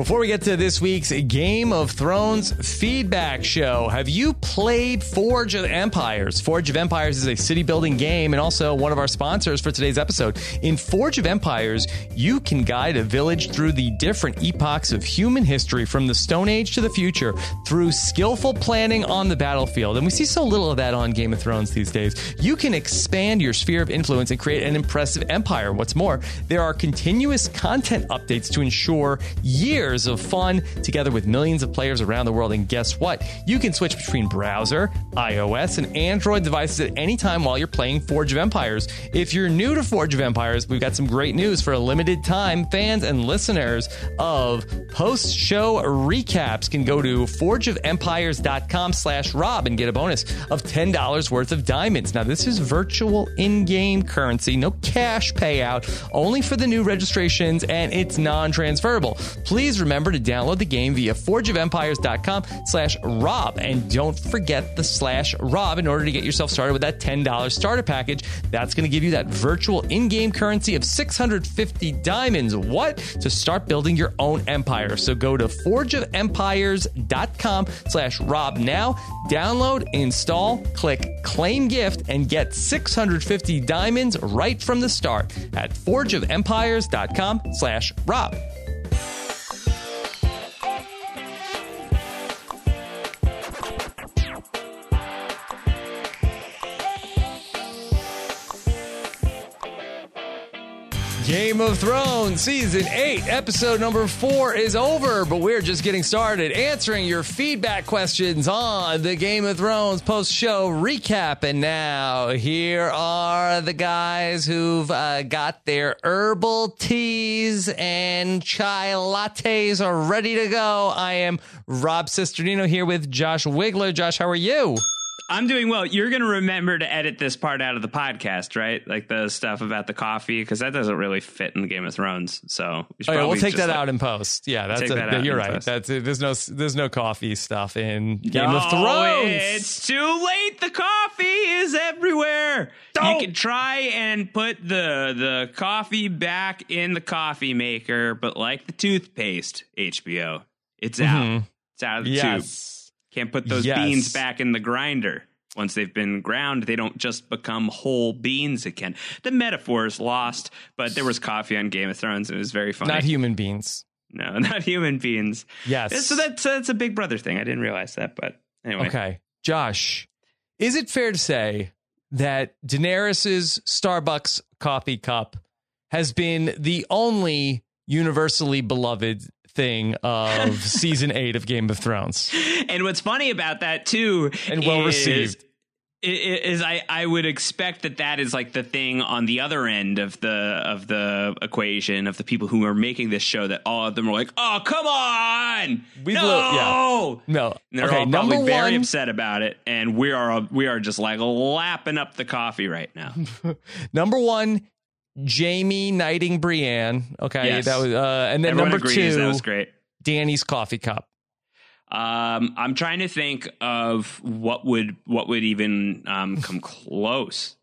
Before we get to this week's Game of Thrones feedback show, have you played Forge of Empires? Forge of Empires is a city building game and also one of our sponsors for today's episode. In Forge of Empires, you can guide a village through the different epochs of human history from the Stone Age to the future through skillful planning on the battlefield. And we see so little of that on Game of Thrones these days. You can expand your sphere of influence and create an impressive empire. What's more, there are continuous content updates to ensure years of fun together with millions of players around the world. And guess what? You can switch between browser, iOS, and Android devices at any time while you're playing Forge of Empires. If you're new to Forge of Empires, we've got some great news for a limited time. Fans and listeners of post-show recaps can go to forgeofempires.com slash Rob and get a bonus of $10 worth of diamonds. Now, this is virtual in-game currency, no cash payout, only for the new registrations, and it's non-transferable. Please remember to download the game via forgeofempires.com slash Rob. And don't forget the slash Rob in order to get yourself started with that $10 starter package. That's going to give you that virtual in-game currency of 650 diamonds. What? To start building your own empire. So go to forgeofempires.com slash Rob now. Download, install, click claim gift, and get 650 diamonds right from the start at forgeofempires.com slash Rob. Game of Thrones Season 8, Episode number 4 is over, but we're just getting started answering your feedback questions on the Game of Thrones post show recap. And now, here are the guys who've uh, got their herbal teas and chai lattes are ready to go. I am Rob Cesternino here with Josh Wigler. Josh, how are you? I'm doing well. You're going to remember to edit this part out of the podcast, right? Like the stuff about the coffee, because that doesn't really fit in the Game of Thrones. So we oh, yeah, we'll take that like, out in post. Yeah, that's a, that you're right. Post. That's it. There's no there's no coffee stuff in Game no, of Thrones. It's too late. The coffee is everywhere. Don't. You can try and put the the coffee back in the coffee maker, but like the toothpaste, HBO, it's mm-hmm. out. It's out of the yes. tube. Can't put those yes. beans back in the grinder. Once they've been ground, they don't just become whole beans again. The metaphor is lost, but there was coffee on Game of Thrones. And it was very funny. Not human beans. No, not human beings. Yes. So that's uh, that's a Big Brother thing. I didn't realize that, but anyway. Okay, Josh, is it fair to say that Daenerys's Starbucks coffee cup has been the only universally beloved thing of season eight of Game of Thrones. And what's funny about that too, and well received. Is I, I would expect that that is like the thing on the other end of the of the equation of the people who are making this show that all of them are like oh come on we no yeah. no and they're okay, all probably one, very upset about it and we are we are just like lapping up the coffee right now number one Jaime knighting Brienne. Okay, yes. that was, uh, and then Everyone number agrees, two, that was great. Danny's coffee cup. Um, I'm trying to think of what would what would even um, come close,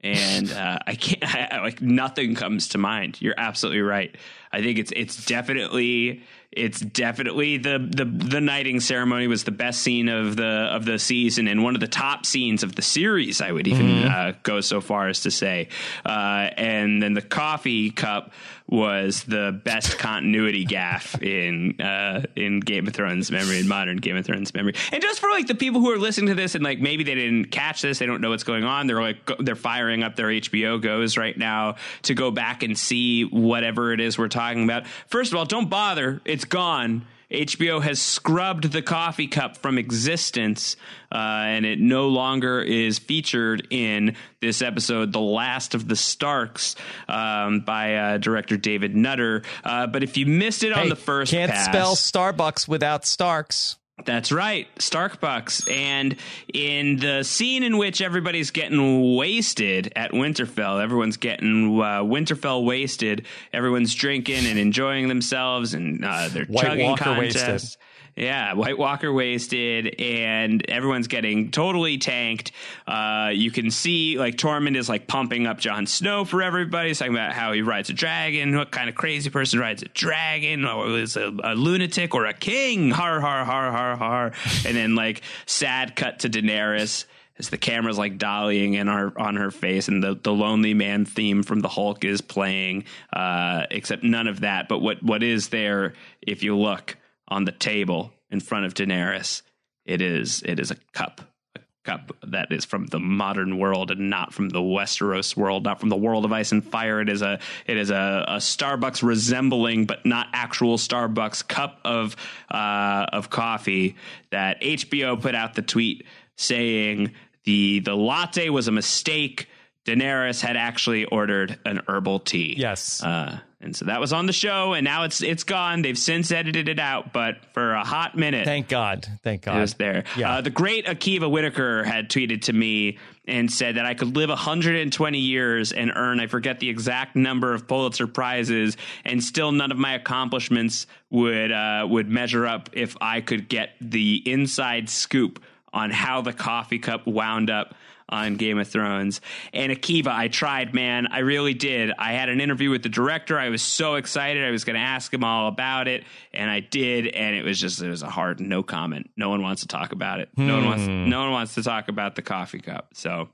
and uh, I can't. I, like nothing comes to mind. You're absolutely right. I think it's it's definitely it's definitely the the the knighting ceremony was the best scene of the of the season and one of the top scenes of the series. I would even mm-hmm. uh, go so far as to say. Uh, and then the coffee cup was the best continuity gaff in uh, in Game of Thrones memory, in modern Game of Thrones memory. And just for like the people who are listening to this and like maybe they didn't catch this, they don't know what's going on. They're like they're firing up their HBO goes right now to go back and see whatever it is we're talking about. First of all, don't bother. It's it's gone. HBO has scrubbed the coffee cup from existence, uh, and it no longer is featured in this episode, "The Last of the Starks," um, by uh, director David Nutter. Uh, but if you missed it hey, on the first, can't pass, spell Starbucks without Starks. That's right, Starkbucks. And in the scene in which everybody's getting wasted at Winterfell, everyone's getting uh, Winterfell wasted. Everyone's drinking and enjoying themselves, and uh, they're White chugging Walker contests. wasted. Yeah, White Walker wasted, and everyone's getting totally tanked. Uh, you can see like Tormund is like pumping up Jon Snow for everybody, He's talking about how he rides a dragon, what kind of crazy person rides a dragon, or is a, a lunatic or a king? Har har har har har. And then like sad cut to Daenerys as the camera's like dollying in on her face and the, the lonely man theme from the Hulk is playing. Uh, except none of that. But what what is there if you look on the table in front of Daenerys? It is it is a cup. A cup that is from the modern world and not from the Westeros world, not from the world of ice and fire. It is a it is a, a Starbucks resembling but not actual Starbucks cup of uh, of coffee that HBO put out the tweet saying the the latte was a mistake. Daenerys had actually ordered an herbal tea. Yes. Uh, and so that was on the show, and now it's it's gone. They've since edited it out, but for a hot minute, Thank God. Thank God. it was there. Yeah. Uh, the great Akiva Whitaker had tweeted to me and said that I could live 120 years and earn, I forget the exact number of Pulitzer prizes, and still none of my accomplishments would uh, would measure up if I could get the inside scoop on how the coffee cup wound up on Game of Thrones. And Akiva, I tried, man. I really did. I had an interview with the director. I was so excited. I was going to ask him all about it, and I did. And it was just it was a hard no comment. No one wants to talk about it. No one wants. No one wants to talk about the coffee cup. So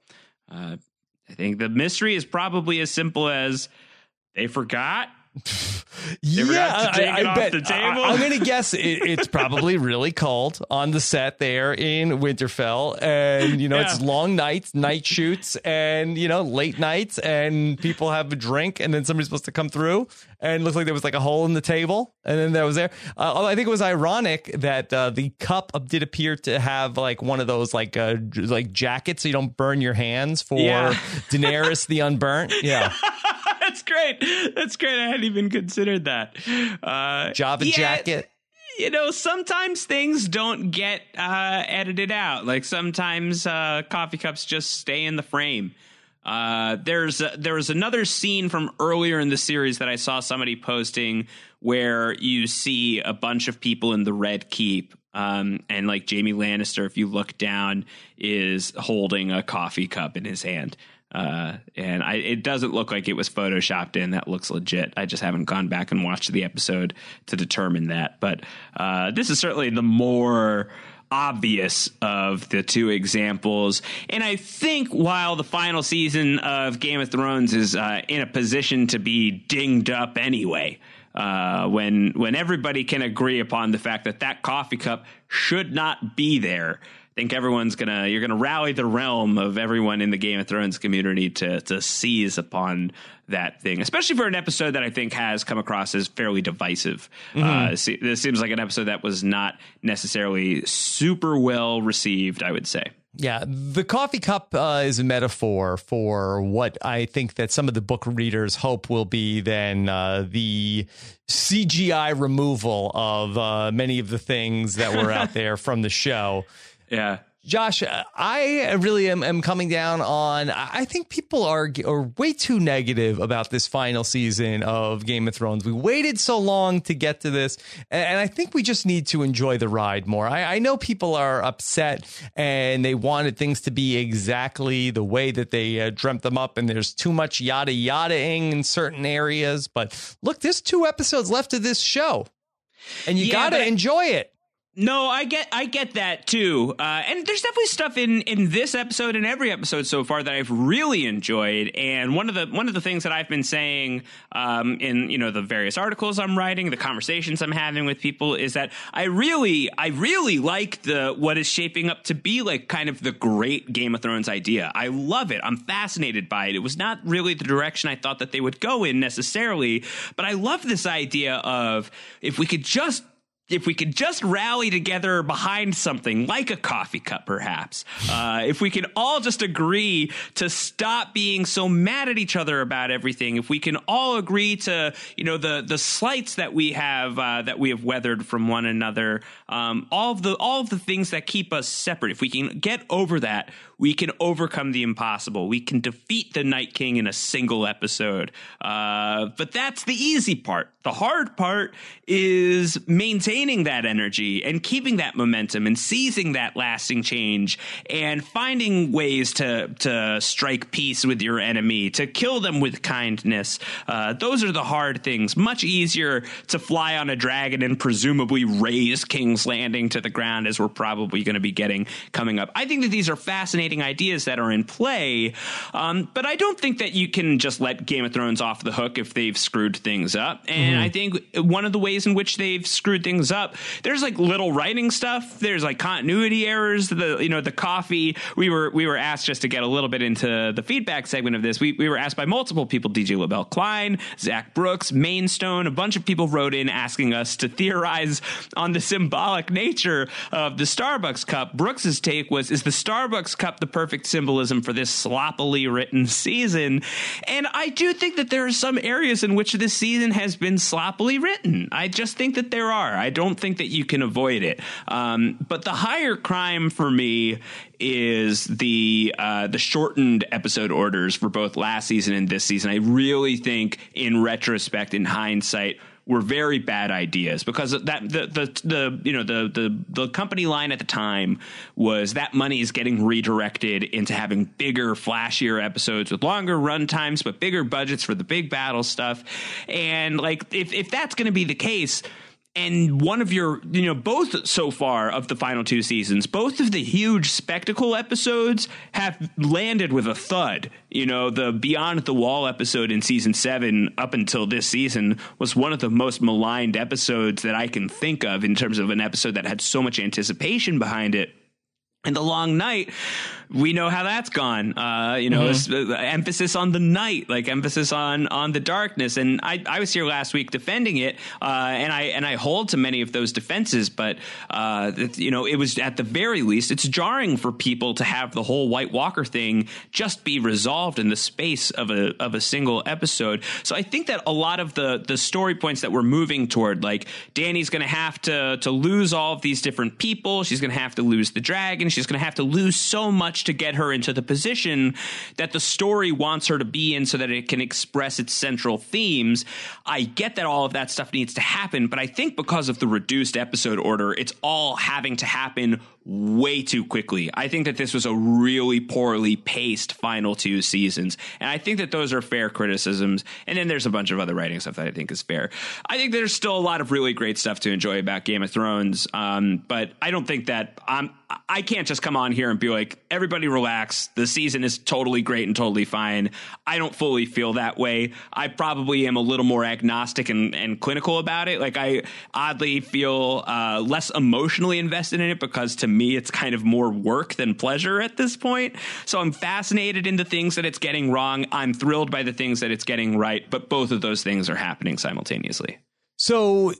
uh, I think the mystery is probably as simple as they forgot. Yeah, take it bet. the table? I, am going to guess it, it's probably really cold on the set there in Winterfell, and you know it's long nights, night shoots, and you know late nights, and people have a drink, and then somebody's supposed to come through, and it looks like there was like a hole in the table, and then there was there. Uh, I think it was ironic that uh, the cup did appear to have like one of those like uh, like jackets so you don't burn your hands for Yeah. Daenerys the unburnt. Yeah, great. That's great. I hadn't even considered that. Uh, Java yeah, jacket. you know, sometimes things don't get uh, edited out. Like sometimes uh, coffee cups just stay in the frame. Uh, there's a, there was another scene from earlier in the series that I saw somebody posting where you see a bunch of people in the Red Keep. Um, and like Jaime Lannister, if you look down, is holding a coffee cup in his hand. Uh, and I, it doesn't look like it was photoshopped in. That looks legit. I just haven't gone back and watched the episode to determine that. But uh, this is certainly the more obvious of the two examples. And I think while the final season of Game of Thrones is uh, in a position to be dinged up anyway, uh, when when everybody can agree upon the fact that that coffee cup should not be there. I think everyone's gonna you're gonna rally the realm of everyone in the Game of Thrones community to to seize upon that thing, especially for an episode that I think has come across as fairly divisive. Uh, se- this seems like an episode that was not necessarily super well received. I would say. Yeah, the coffee cup uh, is a metaphor for what I think that some of the book readers hope will be then uh, the CGI removal of uh, many of the things that were out there from the show. Yeah. Josh, I really am, am coming down on. I think people are are way too negative about this final season of Game of Thrones. We waited so long to get to this, and, I think we just need to enjoy the ride more. I, I know people are upset and they wanted things to be exactly the way that they uh, dreamt them up, and there's too much yada yadaing in certain areas. But look, there's two episodes left of this show, and you Yeah, got to enjoy it. No, I get I get that too, uh, and there's definitely stuff in in this episode and every episode so far that I've really enjoyed. And one of the one of the things that I've been saying um, in you know the various articles I'm writing, the conversations I'm having with people, is that I really I really like the what is shaping up to be like kind of the great Game of Thrones idea. I love it. I'm fascinated by it. It was not really the direction I thought that they would go in necessarily, but I love this idea of if we could just if we could just rally together behind something like a coffee cup, perhaps, uh, if we can all just agree to stop being so mad at each other about everything, if we can all agree to, you know, the the slights that we have uh, that we have weathered from one another, um, all of the all of the things that keep us separate, if we can get over that, we can overcome the impossible. We can defeat the Night King in a single episode. Uh, but that's the easy part. The hard part is maintaining that energy and keeping that momentum and seizing that lasting change and finding ways to to strike peace with your enemy, to kill them with kindness. Uh, those are the hard things. Much easier to fly on a dragon and presumably raze King's Landing to the ground, as we're probably going to be getting coming up. I think that these are fascinating ideas that are in play, um, but I don't think that you can just let Game of Thrones off the hook if they've screwed things up. And mm-hmm. I think one of the ways in which they've screwed things up, there's like little writing stuff. There's like continuity errors. The you know the coffee. We were we were asked just to get a little bit into the feedback segment of this. We we were asked by multiple people, DJ LaBelle Klein, Zach Brooks, Mainstone, a bunch of people wrote in asking us to theorize on the symbolic nature of the Starbucks cup. Brooks's take was: Is the Starbucks cup the perfect symbolism for this sloppily written season? And I do think that there are some areas in which this season has been sloppily written. I just think that there are. I don't think that you can avoid it. Um, but the higher crime for me is the uh, the shortened episode orders for both last season and this season. I really think, in retrospect, in hindsight, were very bad ideas because that the the, the you know the, the the company line at the time was that money is getting redirected into having bigger flashier episodes with longer run times but bigger budgets for the big battle stuff and like if if that's going to be the case and one of your you know both so far of the final two seasons both of the huge spectacle episodes have landed with a thud. You know the beyond the wall episode in season 7 up until this season was one of the most maligned episodes that I can think of in terms of an episode that had so much anticipation behind it. And the long night we know how that's gone. Uh, you know, mm-hmm. Uh, emphasis on the night, like emphasis on on the darkness. And I, I was here last week defending it, uh, and I and I hold to many of those defenses. But uh, you know, it was at the very least, it's jarring for people to have the whole White Walker thing just be resolved in the space of a of a single episode. So I think that a lot of the the story points that we're moving toward, like Danny's going to have to to lose all of these different people. She's going to have to lose the dragon. She's going to have to lose so much much to get her into the position that the story wants her to be in so that it can express its central themes. I get that all of that stuff needs to happen, but I think because of the reduced episode order, it's all having to happen way too quickly. I think that this was a really poorly paced final two seasons. And I think that those are fair criticisms. And then there's a bunch of other writing stuff that I think is fair. I think there's still a lot of really great stuff to enjoy about Game of Thrones. Um, but I don't think that I'm, I can't just come on here and be like, everybody relax. The season is totally great and totally fine. I don't fully feel that way. I probably am a little more agnostic and, and clinical about it. Like I oddly feel uh, less emotionally invested in it because to me, it's kind of more work than pleasure at this point. So I'm fascinated in the things that it's getting wrong. I'm thrilled by the things that it's getting right, but both of those things are happening simultaneously. So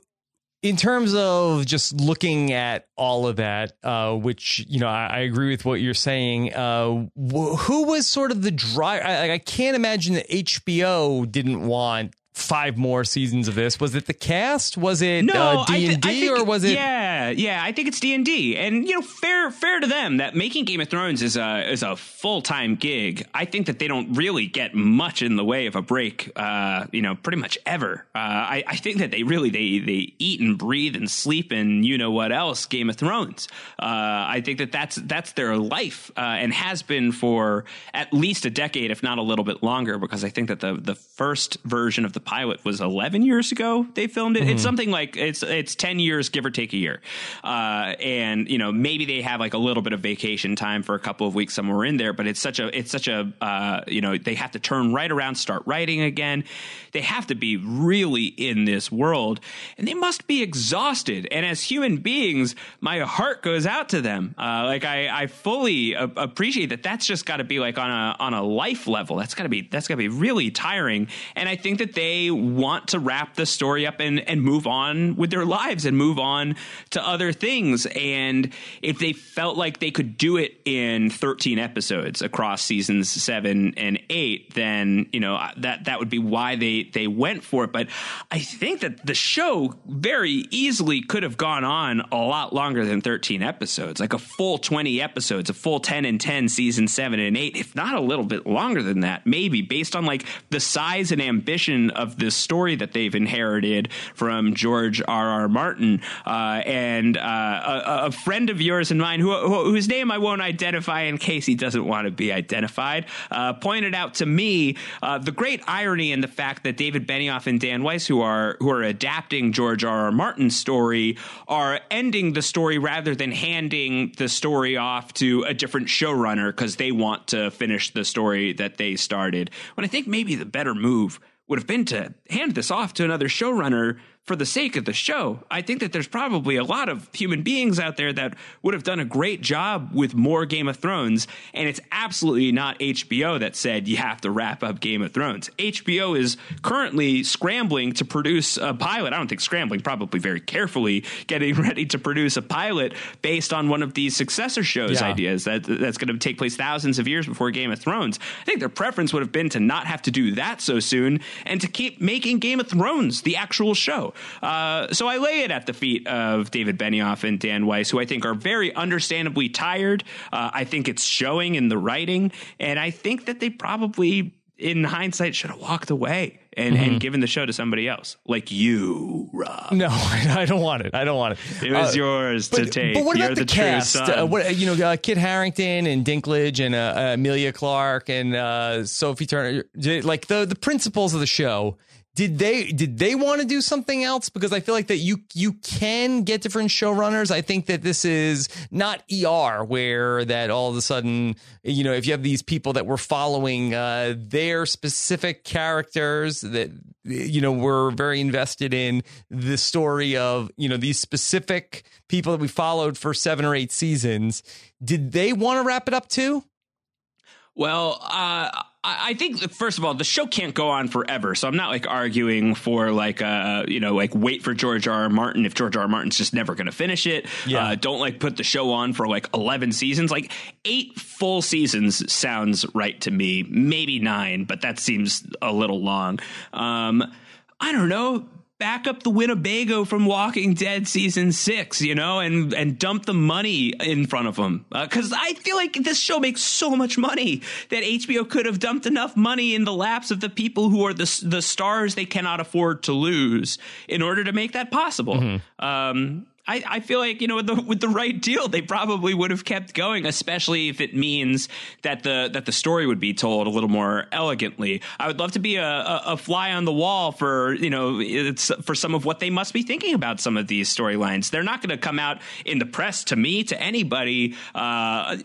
in terms of just looking at all of that, uh, which you know, I, I, agree with what you're saying. Uh, wh- who was sort of the driver? I, I, can't imagine that HBO didn't want five more seasons of this. Was it the cast? Was it no, uh, D and D, or was it? Yeah, yeah. I think it's D and D, and you know, fair fair to them that making Game of Thrones is a is a full time gig. I think that they don't really get much in the way of a break. Uh, you know, pretty much ever. Uh, I, I think that they really they they eat and breathe and sleep and you know what else Game of Thrones. Uh, I think that that's that's their life uh, and has been for at least a decade, if not a little bit longer. Because I think that the the first version of the pilot was 11 years ago they filmed it. Mm-hmm. It's something like it's it's 10 years give or take a year. Uh, and you know, maybe they have like a little bit of vacation time for a couple of weeks somewhere in there, but it's such a it's such a uh, you know they have to turn right around, start writing again. They have to be really in this world, and they must be exhausted. And as human beings, my heart goes out to them. Uh, like I, I fully a- appreciate that. That's just got to be like on a on a life level. That's got to be that's got to be really tiring. And I think that they want to wrap the story up and and move on with their lives and move on to other things. And if they felt like they could do it in 13 episodes across seasons seven and eight, then you know that that would be why they they went for it. But I think that the show very easily could have gone on a lot longer than 13 episodes, like a full 20 episodes, a full 10 and 10 season seven and eight, if not a little bit longer than that, maybe based on like the size and ambition of this story that they've inherited from George R. R. Martin uh, and uh, a, a, friend of yours and mine, who, who, whose name I won't identify in case he doesn't want to be identified, uh, pointed out to me uh, the great irony in the fact that David Benioff and Dan Weiss, who are who are adapting George R. R. Martin's story, are ending the story rather than handing the story off to a different showrunner because they want to finish the story that they started. When I think maybe the better move would have been to hand this off to another showrunner for the sake of the show. I think that there's probably a lot of human beings out there that would have done a great job with more Game of Thrones, and it's absolutely not HBO that said you have to wrap up Game of Thrones. HBO is currently scrambling to produce a pilot. I don't think scrambling, probably very carefully getting ready to produce a pilot based on one of these successor shows Yeah. ideas that that's going to take place thousands of years before Game of Thrones. I think their preference would have been to not have to do that so soon and to keep making Game of Thrones the actual show. Uh, so I lay it at the feet of David Benioff and Dan Weiss, who I think are very understandably tired. Uh, I think it's showing in the writing, and I think that they probably, in hindsight, should have walked away and, and given the show to somebody else, like you, Rob. No, I don't want it. I don't want it. It was Uh, yours to take. But what You're about the, the, true cast? son. Uh, what, you know, uh, Kit Harington and Dinklage and uh, Emilia Clarke and uh, Sophie Turner, like the the principals of the show. Did they did they want to do something else? Because I feel like that you you can get different showrunners. I think that this is not ER where that all of a sudden you know if you have these people that were following uh, their specific characters that you know were very invested in the story of you know these specific people that we followed for seven or eight seasons. Did they want to wrap it up too? Well, uh, I think first of all, the show can't go on forever. So I'm not like arguing for like uh you know like wait for George R. R. Martin if George R. R. Martin's just never going to finish it. Yeah. Uh, don't like put the show on for like 11 seasons. Like eight full seasons sounds right to me. Maybe nine, but that seems a little long. Um, I don't know. Back up the Winnebago from Walking Dead season six, you know, and and dump the money in front of them. Because I feel like this show makes so much money that HBO could have dumped enough money in the laps of the people who are the the stars they cannot afford to lose in order to make that possible. Um, I, I feel like you know with the with the right deal they probably would have kept going, especially if it means that the that the story would be told a little more elegantly. I would love to be a, a, a fly on the wall for you know for some of what they must be thinking about some of these storylines. They're not going to come out in the press to me to anybody uh,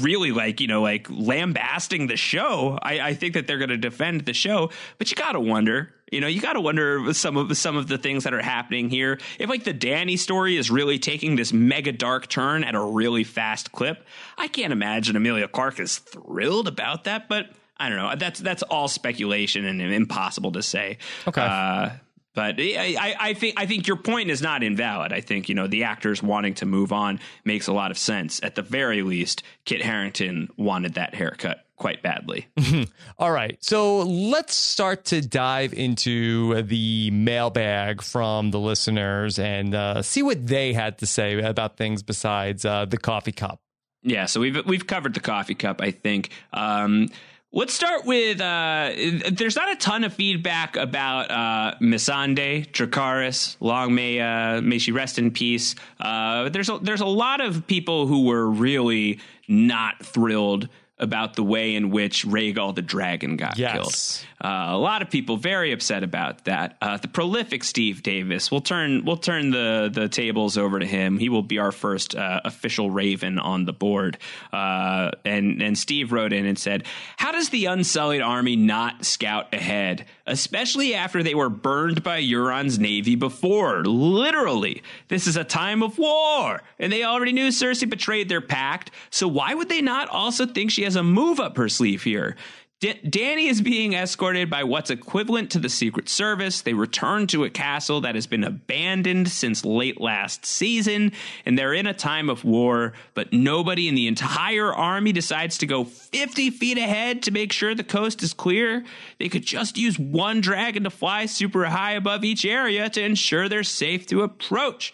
really like you know like lambasting the show. I, I think that they're going to defend the show, but you got to wonder you know, you got to wonder some of some of the things that are happening here. If like the Danny story is really taking this mega dark turn at a really fast clip, I can't imagine Emilia Clarke is thrilled about that. But I don't know. That's that's all speculation and impossible to say. Okay. Uh, but I, I, I think I think your point is not invalid. I think you know the actors wanting to move on makes a lot of sense. At the very least, Kit Harington wanted that haircut quite badly. All right. So let's start to dive into the mailbag from the listeners and uh, see what they had to say about things besides uh, the coffee cup. Yeah, so we've we've covered the coffee cup, I think. Um, let's start with uh, there's not a ton of feedback about uh, Missandei Dracaris. Long may uh, may she rest in peace. Uh, there's a, there's a lot of people who were really not thrilled about the way in which Rhaegal the dragon got Yes. killed. Uh, a lot of people very upset about that. Uh, the prolific Steve Davis. We'll turn we'll turn the the tables over to him. He will be our first uh, official Raven on the board. Uh, and and Steve wrote in and said, "How does the Unsullied army not scout ahead, especially after they were burned by Euron's navy before? Literally, this is a time of war, and they already knew Cersei betrayed their pact. So why would they not also think she has a move up her sleeve here?" D- Danny is being escorted by what's equivalent to the Secret Service. They return to a castle that has been abandoned since late last season, and they're in a time of war, but nobody in the entire army decides to go 50 feet ahead to make sure the coast is clear. They could just use one dragon to fly super high above each area to ensure they're safe to approach.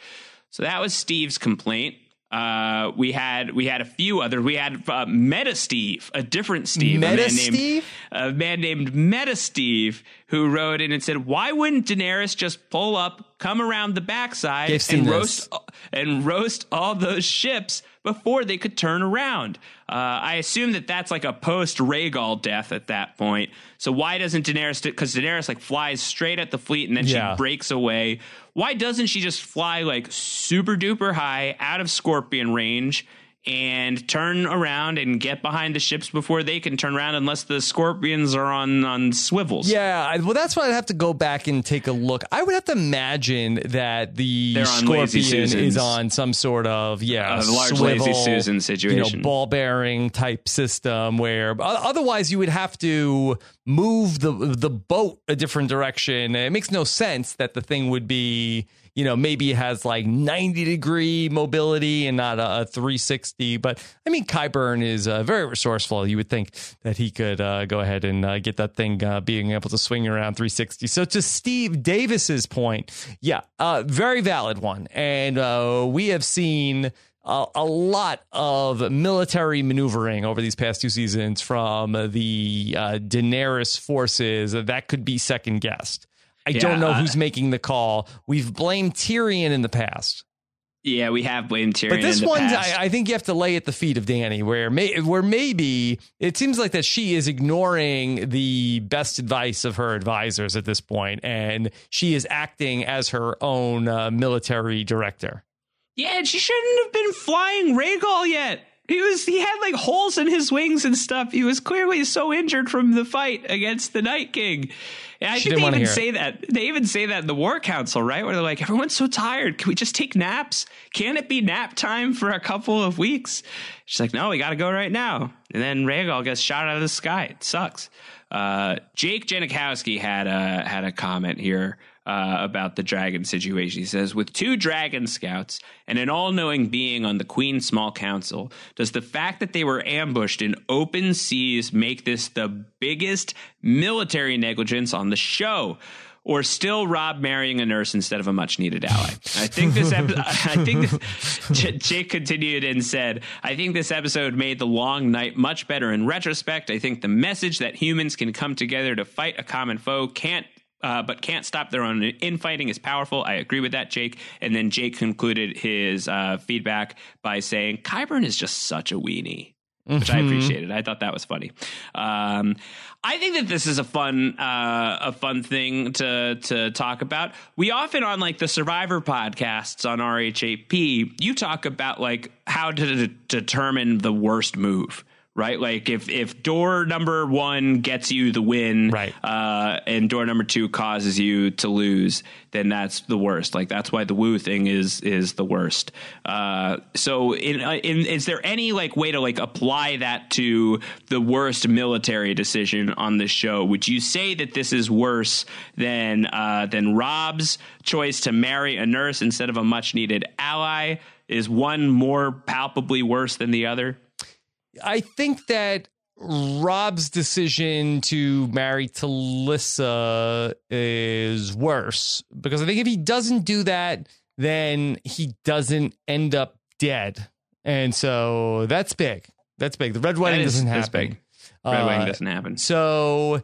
So that was Steve's complaint. Uh, we had we had a few others. We had uh, Meta Steve, a different Steve, a Meta man Steve? named a man named Meta Steve, who wrote in and said, "Why wouldn't Daenerys just pull up, come around the backside, and this. roast and roast all those ships before they could turn around?" Uh, I assume that that's like a post Rhaegal death at that point. So why doesn't Daenerys? Because Daenerys like flies straight at the fleet and then Yeah. she breaks away. Why doesn't she just fly like super duper high out of Scorpion range and turn around and get behind the ships before they can turn around unless the Scorpions are on on swivels? Yeah, I- well, that's why I'd have to go back and take a look. I would have to imagine that the on Scorpion is on some sort of yeah, A large swivel, Lazy Susan you situation. know, ball bearing type system. Where otherwise you would have to move the the boat a different direction. It makes no sense that the thing would be. You know, maybe has like 90 degree mobility and not a, a 360. But I mean, Qyburn is uh, very resourceful. You would think that he could uh, go ahead and uh, get that thing uh, being able to swing around 360. So to Steve Davis's point, yeah, uh, very valid one. And uh, we have seen a, a lot of military maneuvering over these past two seasons from the uh, Daenerys forces that could be second guessed. I Yeah, don't know uh, who's making the call. We've blamed Tyrion in the past. Yeah, we have blamed Tyrion. But this one. I, I think you have to lay at the feet of Danny, where may, where maybe it seems like that she is ignoring the best advice of her advisors at this point, and she is acting as her own uh, military director. Yeah, and she shouldn't have been flying Rhaegal yet. He was he had like holes in his wings and stuff. He was clearly so injured from the fight against the Night King. And I She think didn't they even hear it. say that. They even say that in the War Council, right? Where they're like, everyone's so tired. Can we just take naps? Can it be nap time for a couple of weeks? She's like, no, we got to go right now. And then Rhaegal gets shot out of the sky. It sucks. Uh, Jake Janikowski had a had a comment here uh, about the dragon situation. He says, with two dragon scouts and an all-knowing being on the Queen's small council, does the fact that they were ambushed in open seas make this the biggest military negligence on the show? Or still Rob marrying a nurse instead of a much needed ally. I think this. Epi- I think J- Jake continued and said, "I think this episode made the long night much better in retrospect. I think the message that humans can come together to fight a common foe can't." Uh, but can't stop their own infighting is powerful. I agree with that, Jake. And then Jake concluded his uh, feedback by saying, Qyburn is just such a weenie, which I appreciated. I thought that was funny. Um, I think that this is a fun, uh, a fun thing to to talk about. We often on like the Survivor podcasts on RHAP, you talk about like how to de- determine the worst move. Right, like if if door number one gets you the win, Right. uh, and door number two causes you to lose, then that's the worst. Like that's why the woo thing is is the worst. Uh, so, in, uh, in is there any like way to like apply that to the worst military decision on this show? Would you say that this is worse than uh, than Rob's choice to marry a nurse instead of a much needed ally? Is one more palpably worse than the other? I think that Rob's decision to marry Talisa is worse because I think if he doesn't do that, then he doesn't end up dead. And so that's big. That's big. The red wedding is- doesn't happen. big. Red Uh, wedding doesn't happen. So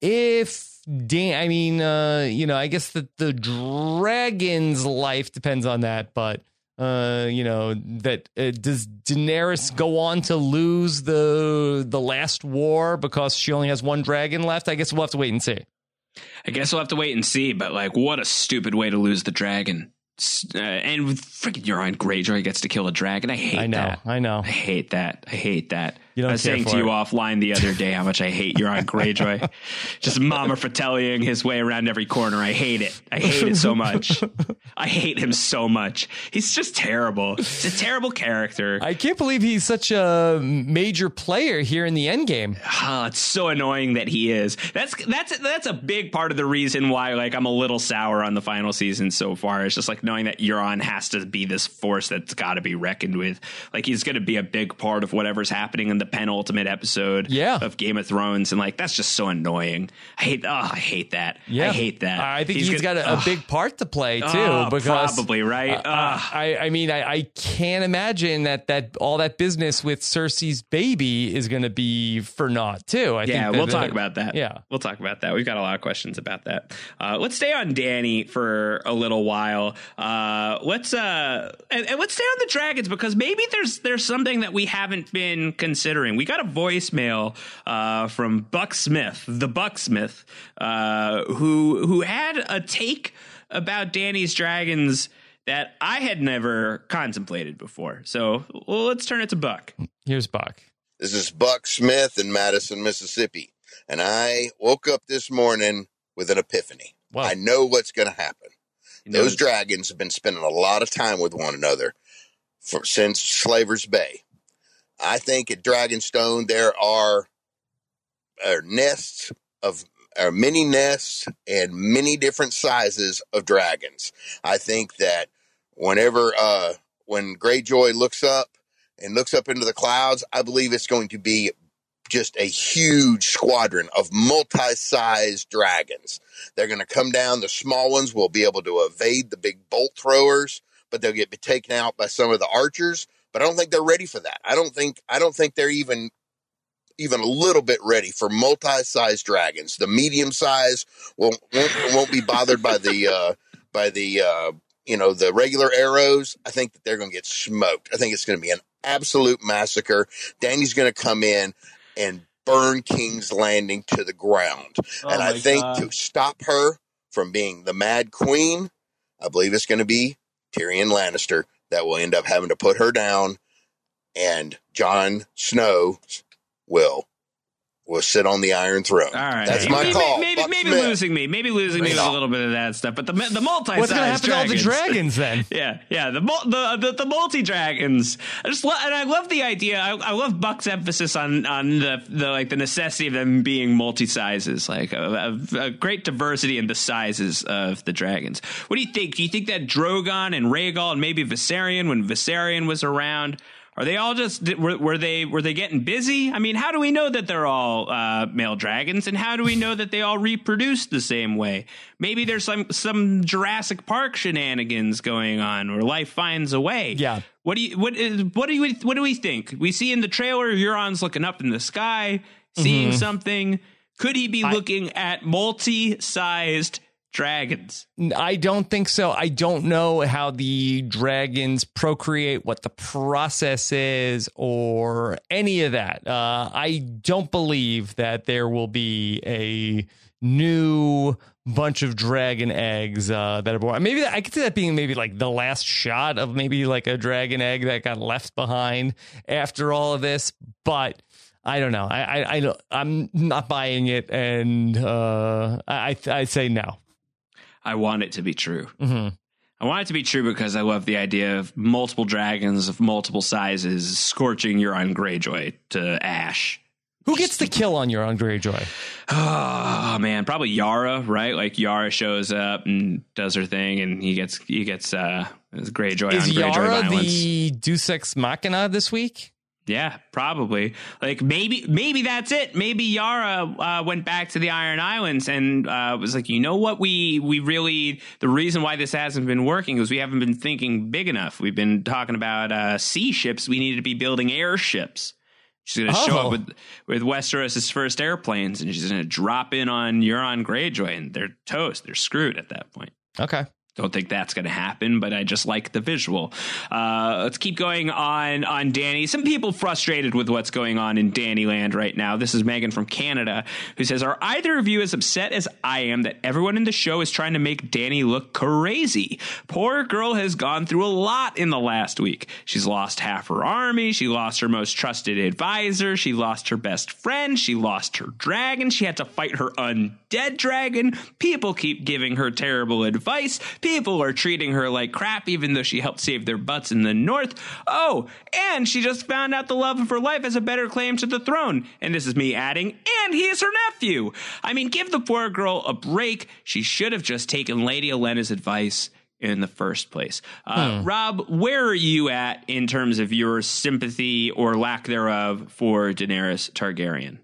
if Dan, I mean, uh, you know, I guess that the dragon's life depends on that, but Uh, you know that uh, does Daenerys go on to lose the the last war because she only has one dragon left? I guess we'll have to wait and see. I guess we'll have to wait and see. But like, what a stupid way to lose the dragon. Uh, and with freaking Euron Greyjoy gets to kill a dragon. I hate I know, that. I know. I hate that. I hate that. You I was saying to you offline the other day how much I hate Euron Greyjoy. Just Mama Fratelliing his way around every corner. I hate it. I hate it so much. I hate him so much. He's just terrible. He's a terrible character. I can't believe he's such a major player here in the end game. Oh, it's so annoying that he is. That's that's that's a big part of the reason why like I'm a little sour on the final season so far. It's just like knowing that Euron has to be this force that's got to be reckoned with. Like he's going to be a big part of whatever's happening in the penultimate episode Yeah. of Game of Thrones, and like that's just so annoying. I hate. Oh, I hate that. Yeah, I hate that. I think he's gonna- got a, a big part to play too. Oh, because probably right. uh, Ugh. I, I mean, I, I can't imagine that that all that business with Cersei's baby is going to be for naught too. I yeah, think we'll that- talk about that. Yeah. we'll talk about that. We've got a lot of questions about that. Uh, let's stay on Danny for a little while. Uh, let's uh, and, and let's stay on the dragons because maybe there's there's something that we haven't been considering. We got a voicemail uh, from Buck Smith, the Buck Smith, uh, who who had a take about Danny's dragons that I had never contemplated before. So well, let's turn it to Buck. Here's Buck. This is Buck Smith in Madison, Mississippi. And I woke up this morning with an epiphany. Wow. I know what's going to happen. You know, Those dragons have been spending a lot of time with one another for, since Slaver's Bay. I think at Dragonstone there are, are nests of are many nests and many different sizes of dragons. I think that whenever uh, when Greyjoy looks up and looks up into the clouds, I believe it's going to be just a huge squadron of multi-sized dragons. They're going to come down. The small ones will be able to evade the big bolt throwers, but they'll get be taken out by some of the archers. But I don't think they're ready for that. I don't think I don't think they're even even a little bit ready for multi-sized dragons. The medium size won't won't, won't be bothered by the uh, by the uh, you know the regular arrows. I think that they're going to get smoked. I think it's going to be an absolute massacre. Danny's going to come in and burn King's Landing to the ground. and I think to stop her from being the Mad Queen, I believe it's going to be Tyrion Lannister that will end up having to put her down, and Jon Snow will will sit on the Iron Throne. All right, That's my maybe- call. Maybe, Buck maybe Smith. losing me, maybe losing me with a little bit of that stuff. But the the multi What's going to happen to all the dragons then? Yeah, yeah, the the the, the multi dragons. I just lo- and I love the idea. I, I love Buck's emphasis on on the the like the necessity of them being multi sizes, like a, a, a great diversity in the sizes of the dragons. What do you think? Do you think that Drogon and Rhaegal and maybe Viserion, when Viserion was around? Are they all just were, were they were they getting busy? I mean, how do we know that they're all uh, male dragons, and how do we know that they all reproduce the same way? Maybe there's some some Jurassic Park shenanigans going on, where life finds a way. Yeah. What do you what is what do you what do we think? We see in the trailer Euron's looking up in the sky, seeing something. Could he be looking at multi-sized dragons? I don't think so. I don't know how the dragons procreate, what the process is, or any of that. Uh, I don't believe that there will be a new bunch of dragon eggs uh, that are born. Maybe that, I could see that being maybe like the last shot of maybe like a dragon egg that got left behind after all of this, but. I don't know. I I, I I'm not buying it, and uh, I I say no. I want it to be true. hmm I want it to be true because I love the idea of multiple dragons of multiple sizes scorching Euron Greyjoy to ash. Who gets the kill on Euron Greyjoy? Oh man, probably Yara, right? Like Yara shows up and does her thing, and he gets he gets uh Greyjoy Is on Greyjoy Yara violence. the Deus Ex Machina this week? Yeah, probably. Like maybe maybe that's it. Maybe Yara uh, went back to the Iron Islands and uh, was like, you know what? We we really the reason why this hasn't been working is we haven't been thinking big enough. We've been talking about uh, sea ships. We need to be building airships. She's going to show Oh. up with with Westeros' first airplanes, and she's going to drop in on Euron Greyjoy, and they're toast. They're screwed at that point. Okay. Don't think that's going to happen, but I just like the visual. Uh, let's keep going on on Danny. Some people frustrated with what's going on in Danyland right now. This is Megan from Canada who says, "Are either of you as upset as I am that everyone in the show is trying to make Danny look crazy? Poor girl has gone through a lot in the last week. She's lost half her army. She lost her most trusted advisor. She lost her best friend. She lost her dragon. She had to fight her undead dragon. People keep giving her terrible advice." People are treating her like crap, even though she helped save their butts in the north. Oh, and she just found out the love of her life has a better claim to the throne. And this is me adding, and he is her nephew. I mean, give the poor girl a break. She should have just taken Lady Olenna's advice in the first place. Uh, hmm. Rob, where are you at in terms of your sympathy or lack thereof for Daenerys Targaryen?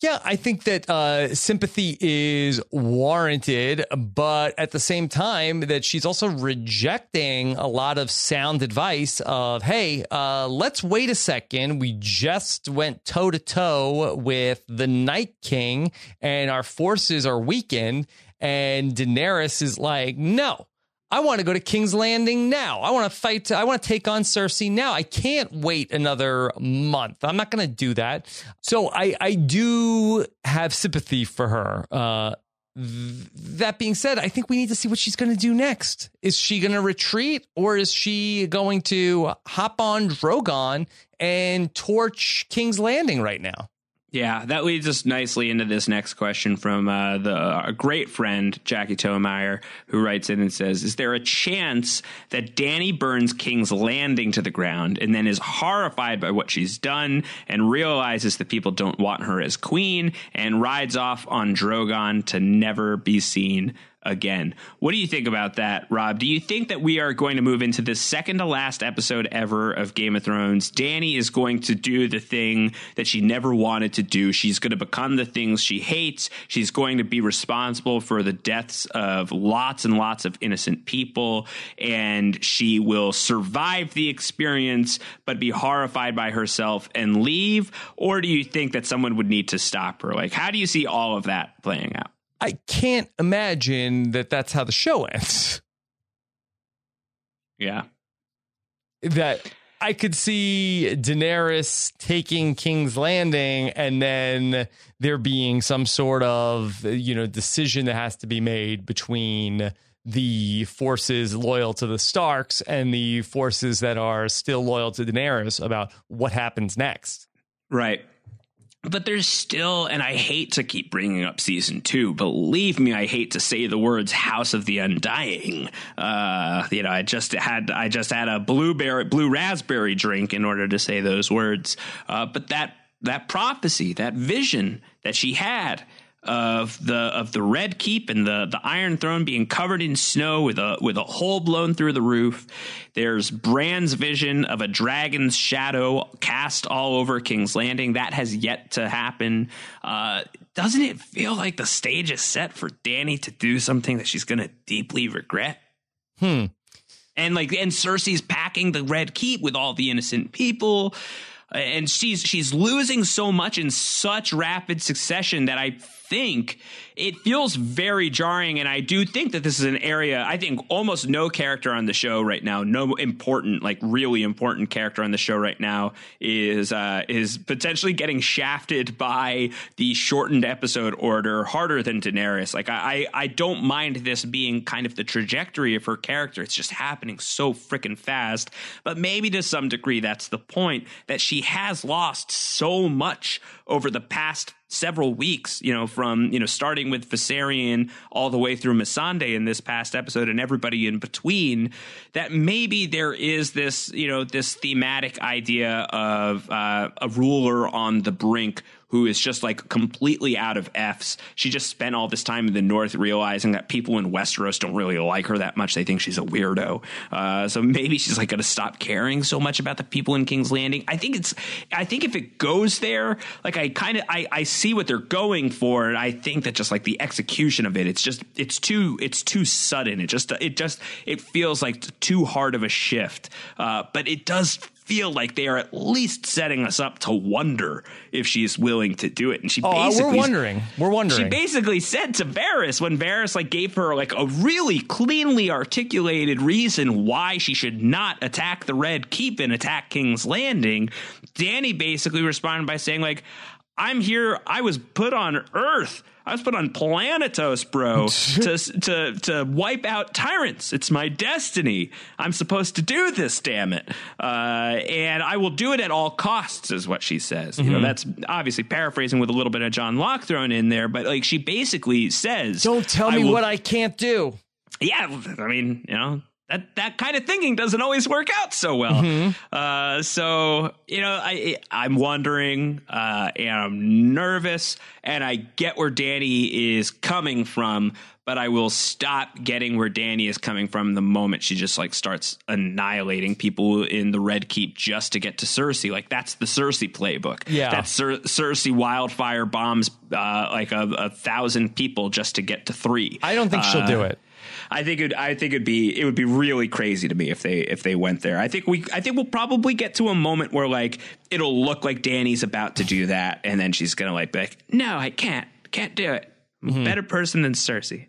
Yeah, I think that uh, sympathy is warranted, but at the same time, that she's also rejecting a lot of sound advice of, hey, uh, let's wait a second. We just went toe to toe with the Night King, and our forces are weakened. And Daenerys is like, no, I want to go to King's Landing now. I want to fight. I want to take on Cersei now. I can't wait another month. I'm not going to do that. So I, I do have sympathy for her. Uh, th- that being said, I think we need to see what she's going to do next. Is she going to retreat or is she going to hop on Drogon and torch King's Landing right now? Yeah, that leads us nicely into this next question from uh, the a great friend Jackie Toemeyer, who writes in and says, "Is there a chance that Danny burns King's Landing to the ground and then is horrified by what she's done and realizes that people don't want her as queen and rides off on Drogon to never be seen again. What do you think about that, Rob? Do you think that we are going to move into the second to last episode ever of Game of Thrones? Danny is going to do the thing that she never wanted to do. She's going to become the things she hates. She's going to be responsible for the deaths of lots and lots of innocent people, and she will survive the experience but be horrified by herself and leave? Or do you think that someone would need to stop her? Like, how do you see all of that playing out? I can't imagine that that's how the show ends. Yeah. That I could see Daenerys taking King's Landing and then there being some sort of, you know, decision that has to be made between the forces loyal to the Starks and the forces that are still loyal to Daenerys about what happens next. Right but there's still, and I hate to keep bringing up season two. Believe me, I hate to say the words "House of the Undying." Uh, you know, I just had I just had a blueberry, blue raspberry drink in order to say those words. Uh, but that that prophecy, that vision that she had of the of the red keep and the the iron throne being covered in snow with a with a hole blown through the roof. There's Bran's vision of a dragon's shadow cast all over King's Landing. That has yet to happen. Uh, doesn't it feel like the stage is set for danny to do something that she's going to deeply regret? Hmm. And like and Cersei's packing the red keep with all the innocent people. And she's she's losing so much in such rapid succession that I think it feels very jarring. And I do think that this is an area, I think almost no character on the show right now, no important, like really important character on the show right now is, uh, is potentially getting shafted by the shortened episode order harder than Daenerys. Like I, I don't mind this being kind of the trajectory of her character. It's just happening so freaking fast. But maybe to some degree, that's the point that she has lost so much over the past several weeks, you know, from, you know, starting with Viserion all the way through Missandei in this past episode and everybody in between, that maybe there is this, you know, this thematic idea of uh, a ruler on the brink who is just like completely out of F's. She just spent all this time in the North realizing that people in Westeros don't really like her that much. They think she's a weirdo. Uh, so maybe she's like going to stop caring so much about the people in King's Landing. I think it's, I think if it goes there, like I kind of, I, I see what they're going for. And I think that just like the execution of it, it's just, it's too, it's too sudden. It just, it just, it feels like too hard of a shift. Uh, but it does feel like they are at least setting us up to wonder if she's willing to do it. And she Oh, basically we're wondering. We're wondering. she basically said to Varys when Varys like gave her like a really cleanly articulated reason why she should not attack the Red Keep and attack King's Landing. Danny basically responded by saying like, "I'm here. I was put on Earth." I was put on Planetos, bro, to to to wipe out tyrants. It's my destiny. I'm supposed to do this. Damn it! Uh, and I will do it at all costs, is what she says. You know, that's obviously paraphrasing with a little bit of John Locke thrown in there, but like she basically says, Don't tell me will- what I can't do. yeah, I mean, you know, that that kind of thinking doesn't always work out so well. Uh, so you know, I I'm wondering, uh, and I'm nervous, and I get where Danny is coming from, but I will stop getting where Danny is coming from the moment she just like starts annihilating people in the Red Keep just to get to Cersei. Like that's the Cersei playbook. Yeah. that's Cer- Cersei wildfire bombs uh, like a, a thousand people just to get to three. I don't think she'll Uh, do it. I think it. I think it'd be. It would be really crazy to me if they if they went there. I think we. I think we'll probably get to a moment where like it'll look like Danny's about to do that, and then she's gonna like be like, "No, I can't. Can't do it. I'm Mm-hmm. a better person than Cersei."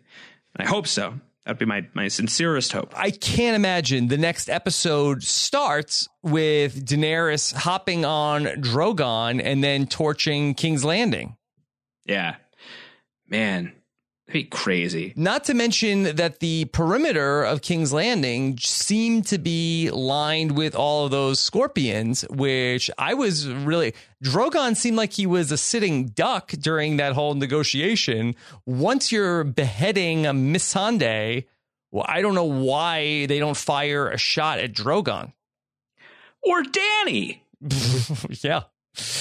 I hope so. That'd be my my sincerest hope. I can't imagine the next episode starts with Daenerys hopping on Drogon and then torching King's Landing. Yeah, man, be crazy. Not to mention that the perimeter of King's Landing seemed to be lined with all of those scorpions, which I was really. Drogon seemed like he was a sitting duck during that whole negotiation. Once you're beheading a Missandei, well, I don't know why they don't fire a shot at Drogon. Or Danny, yeah.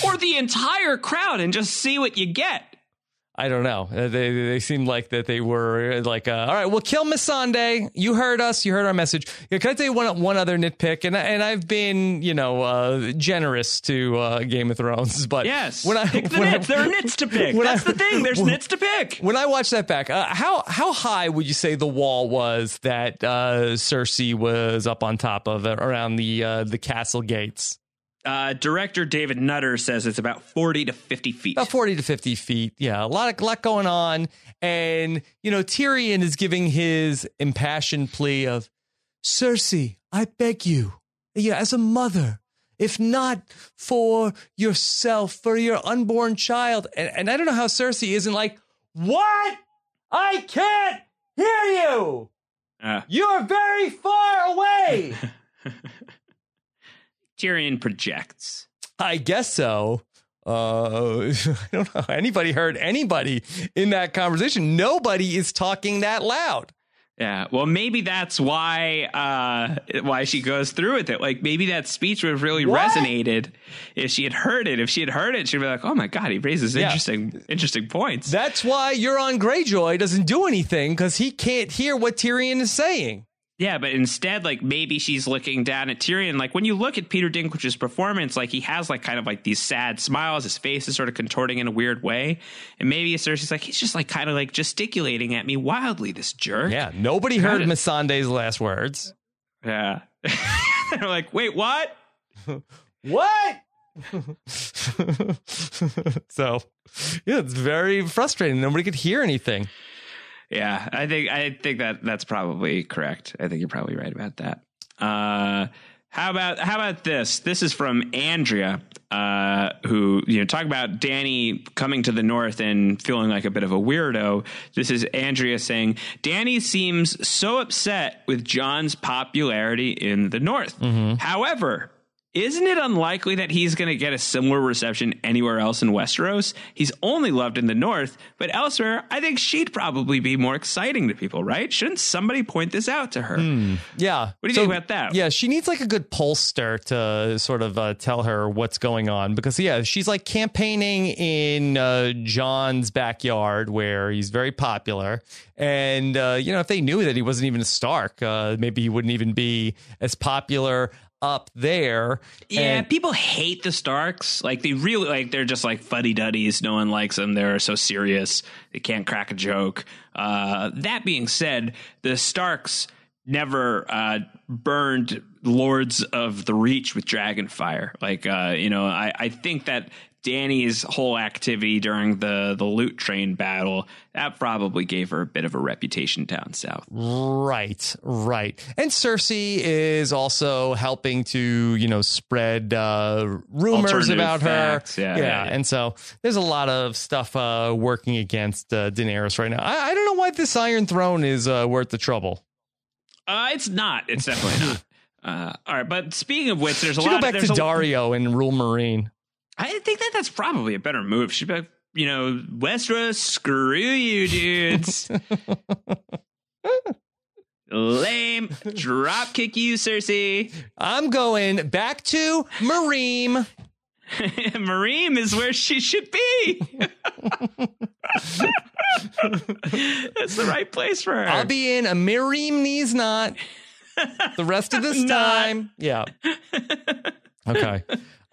or the entire crowd, and just see what you get. I don't know. Uh, They they seemed like that they were like, uh, all right, we'll kill Miss You heard us. You heard our message. Yeah, can I tell you one one other nitpick? And and I've been you know uh, generous to uh, Game of Thrones, but Yes, when I pick the when I- nits. there are nits to pick. That's I- the thing. There's nits to pick. when I watch that back, uh, how how high would you say the wall was that uh, Cersei was up on top of around the uh, the castle gates? Uh, director David Nutter says it's about 40 to 50 feet. About 40 to 50 feet. Yeah, a lot of lot going on. And, you know, Tyrion is giving his impassioned plea of, Cersei, I beg you, yeah, as a mother, if not for yourself, for your unborn child. And, and I don't know how Cersei isn't like, what? I can't hear you. Uh, You're very far away. Tyrion projects. I guess so. Uh, I don't know. Anybody heard anybody in that conversation? Nobody is talking that loud. Yeah, well, maybe that's why uh, why she goes through with it. Like maybe that speech would have really What? resonated if she had heard it. If she had heard it, she'd be like, "Oh my god, he raises Yeah. interesting interesting points." That's why Euron Greyjoy doesn't do anything because he can't hear what Tyrion is saying. Yeah, but instead, like maybe she's looking down at Tyrion. Like when you look at Peter Dinklage's performance, like he has like kind of like these sad smiles. His face is sort of contorting in a weird way, and maybe Cersei's like he's just like kind of like gesticulating at me wildly. This jerk. Yeah, nobody How heard did- Missandei's last words. Yeah. They're like, wait, what? What? so, yeah, it's very frustrating. Nobody could hear anything. Yeah, I think I think that that's probably correct. I think you're probably right about that. Uh, how about how about this? This is from Andrea, uh, who you know talk about Danny coming to the north and feeling like a bit of a weirdo. This is Andrea saying Danny seems so upset with Jon's popularity in the north. However. Isn't it unlikely that he's going to get a similar reception anywhere else in Westeros? He's only loved in the North, but elsewhere, I think she'd probably be more exciting to people, right? Shouldn't somebody point this out to her? Yeah. What do you think about that? Yeah, she needs like a good pollster to sort of uh, tell her what's going on because, yeah, she's like campaigning in uh, Jon's backyard where he's very popular. And, uh, you know, if they knew that he wasn't even a Stark, uh, maybe he wouldn't even be as popular up there. Yeah, And- people hate the Starks. Like they really like they're just like fuddy duddies. No one likes them. They're so serious. They can't crack a joke. Uh, that being said, the Starks never uh, burned Lords of the Reach with dragon fire Like, uh, you know, I, I think that Dany's whole activity during the the loot train battle that probably gave her a bit of a reputation down south. Right, right. And Cersei is also helping to you know spread uh, rumors about facts. her. Yeah, yeah, yeah, and so there's a lot of stuff uh, working against uh, Daenerys right now. I, I don't know why this Iron Throne is uh, worth the trouble. Uh, it's not. It's definitely not. Uh, all right, but speaking of which, there's a lot. go back there's to a, Daario and rule Meereen. I think that that's probably a better move. She'd be like, you know, Westeros, screw you, dudes. Lame. Drop kick you, Cersei. I'm going back to Meereen. Meereen is where she should be. That's the right place for her. I'll be in a Meereen knees not. The rest of this time, yeah. Okay.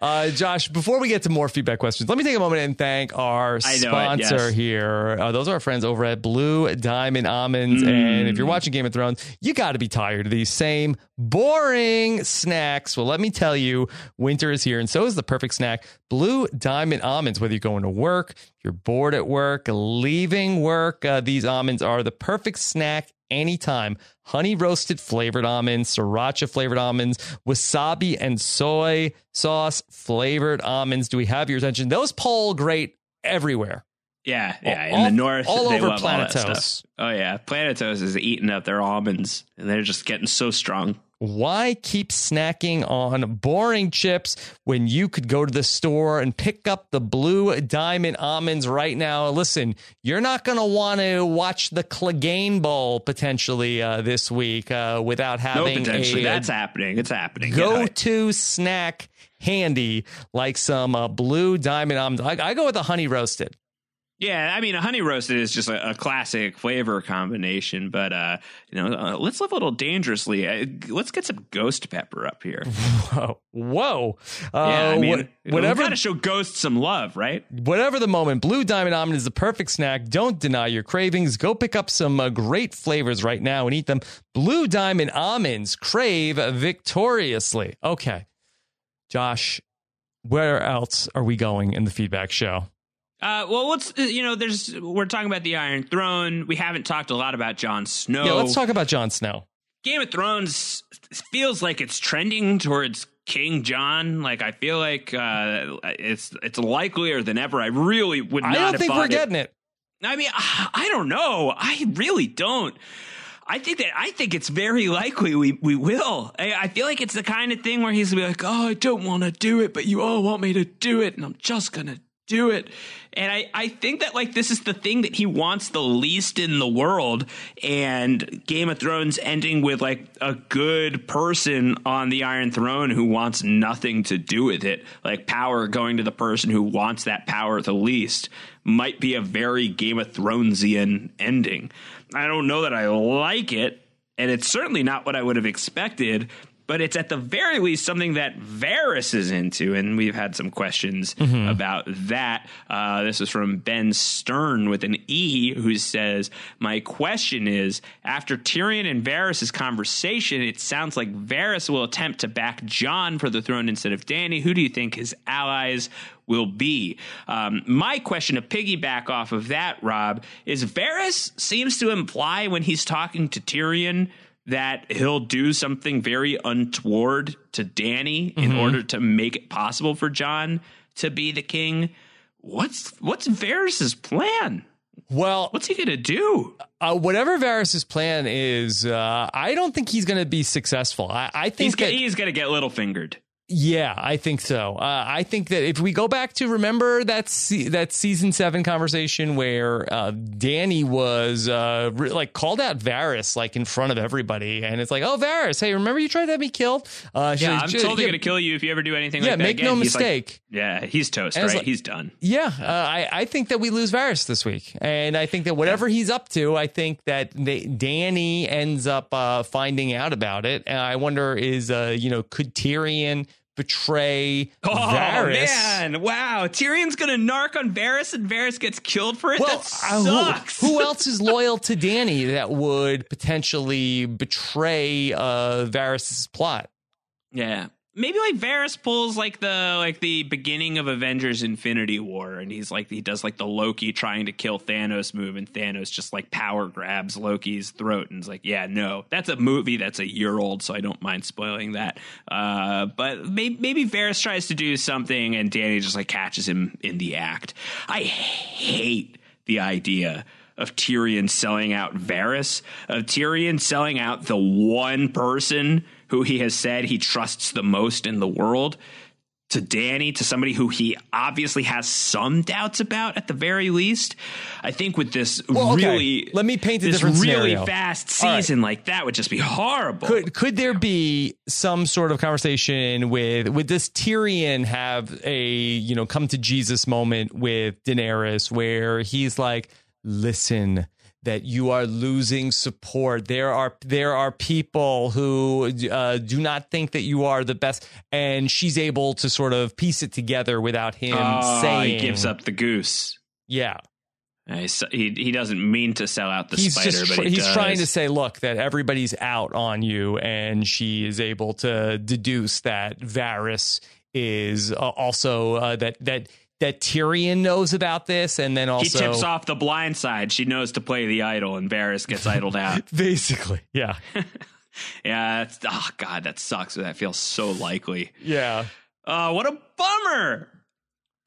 Uh, Josh, before we get to more feedback questions, let me take a moment and thank our know it, sponsor yes. here. Uh, those are our friends over at Blue Diamond Almonds. Mm. And if you're watching Game of Thrones, you got to be tired of these same boring snacks. Well, let me tell you, winter is here, and so is the perfect snack. Blue Diamond Almonds, whether you're going to work, you're bored at work, leaving work, uh, these almonds are the perfect snack anytime. Honey roasted flavored almonds, sriracha flavored almonds, wasabi and soy sauce flavored almonds. Do we have your attention? Those poll great everywhere. yeah, yeah. All- In the north, all they over all Planetos. Oh yeah, Planetos is eating up their almonds, and they're just getting so strong. Why keep snacking on boring chips when you could go to the store and pick up the blue diamond almonds right now? Listen, you're not going to want to watch the Clegane Bowl potentially uh, this week uh, without No, having potentially, a, that's happening. It's happening. go Yeah. to snack handy like some uh, blue diamond almonds. I, I go with the honey roasted. Yeah, I mean, a honey roasted is just a, a classic flavor combination, but uh, you know, uh, let's live a little dangerously. Uh, let's get some ghost pepper up here. Whoa, whoa! Uh, yeah, I mean, what- whatever got to show ghosts some love, right? Whatever the moment, Blue Diamond Almond is the perfect snack. Don't deny your cravings. Go pick up some uh, great flavors right now and eat them. Blue Diamond Almonds crave victoriously. Okay. Josh, where else are we going in the feedback show? Uh, well, let's uh, you know, there's we're talking about the Iron Throne. We haven't talked a lot about Jon Snow. Yeah, let's talk about Jon Snow. Game of Thrones feels like it's trending towards King Jon. Like I feel like uh, it's it's likelier than ever. I really would not. I don't think we're it- getting it. I mean, I don't know. I really don't. I think that I think it's very likely we we will. I, I feel like it's the kind of thing where he's gonna be like, "Oh, I don't want to do it, but you all want me to do it, and I'm just gonna do it." And I I think that like this is the thing that he wants the least in the world, and Game of Thrones ending with like a good person on the Iron Throne who wants nothing to do with it, like power going to the person who wants that power the least, might be a very Game of Thronesian ending. I don't know that I like it, and it's certainly not what I would have expected. But it's at the very least something that Varys is into, and we've had some questions about that. Uh, this is from Ben Stern with an E, who says, "My question is: After Tyrion and Varys' conversation, it sounds like Varys will attempt to back Jon for the throne instead of Danny. Who do you think his allies will be. Um, my question to piggyback off of that, Rob, is Varys seems to imply when he's talking to Tyrion that he'll do something very untoward to Danny in order to make it possible for Jon to be the king. What's what's Varys's plan? Well, What's he gonna do? uh, whatever Varys' plan is, uh, I don't think he's going to be successful. I, I think He's that, gonna, he's gonna get little fingered. Yeah, I think so. Uh, I think that if we go back to remember that se- that season seven conversation where uh, Danny was uh, re- like called out Varys like in front of everybody, and it's like, oh Varys, hey, remember you tried to have me killed? Uh, Yeah, I'm should- totally yeah, gonna kill you if you ever do anything Yeah, like that. make again. no He's like- mistake. yeah, he's toast, And right? like- he's done. Yeah, uh, I, I think that we lose Varys this week, and I think that whatever he's up to, I think that they, Danny ends up uh, finding out about it. And I wonder, is uh, you know, could Tyrion betray Oh Varys. man! Wow, Tyrion's gonna narc on Varys, and Varys gets killed for it. Well, that uh, sucks. who, who else is loyal to Danny that would potentially betray uh, Varys' plot? Yeah. Maybe like Varys pulls like the like the beginning of Avengers Infinity War and he's like he does like the Loki trying to kill Thanos move and Thanos just like power grabs Loki's throat and is like, yeah, no. That's a movie that's a year old, so I don't mind spoiling that. Uh, but maybe, maybe Varys tries to do something and Danny just like catches him in the act. I hate the idea of Tyrion selling out Varys, of Tyrion selling out the one person who he has said he trusts the most in the world to Danny, to somebody who he obviously has some doubts about at the very least. I think with this Well, okay. really Let me paint a this different really scenario. fast All right. season like that would just be horrible. Could could there be some sort of conversation with with this Tyrion have a you know come to Jesus moment with Daenerys where he's like, listen. That you are losing support. There are there are people who uh, do not think that you are the best, and she's able to sort of piece it together without him Oh, saying. he gives up the goose. Yeah, Uh, he's- He he doesn't mean to sell out the he's spider, but he he's does. trying to say look that everybody's out on you and she is able to deduce that Varys is uh, also uh, that that that Tyrion knows about this and then also He tips off the blind side. She knows to play the idol, and Varys gets idled out. basically yeah Yeah, that's, oh god, that sucks. That feels so likely. yeah Uh, what a bummer.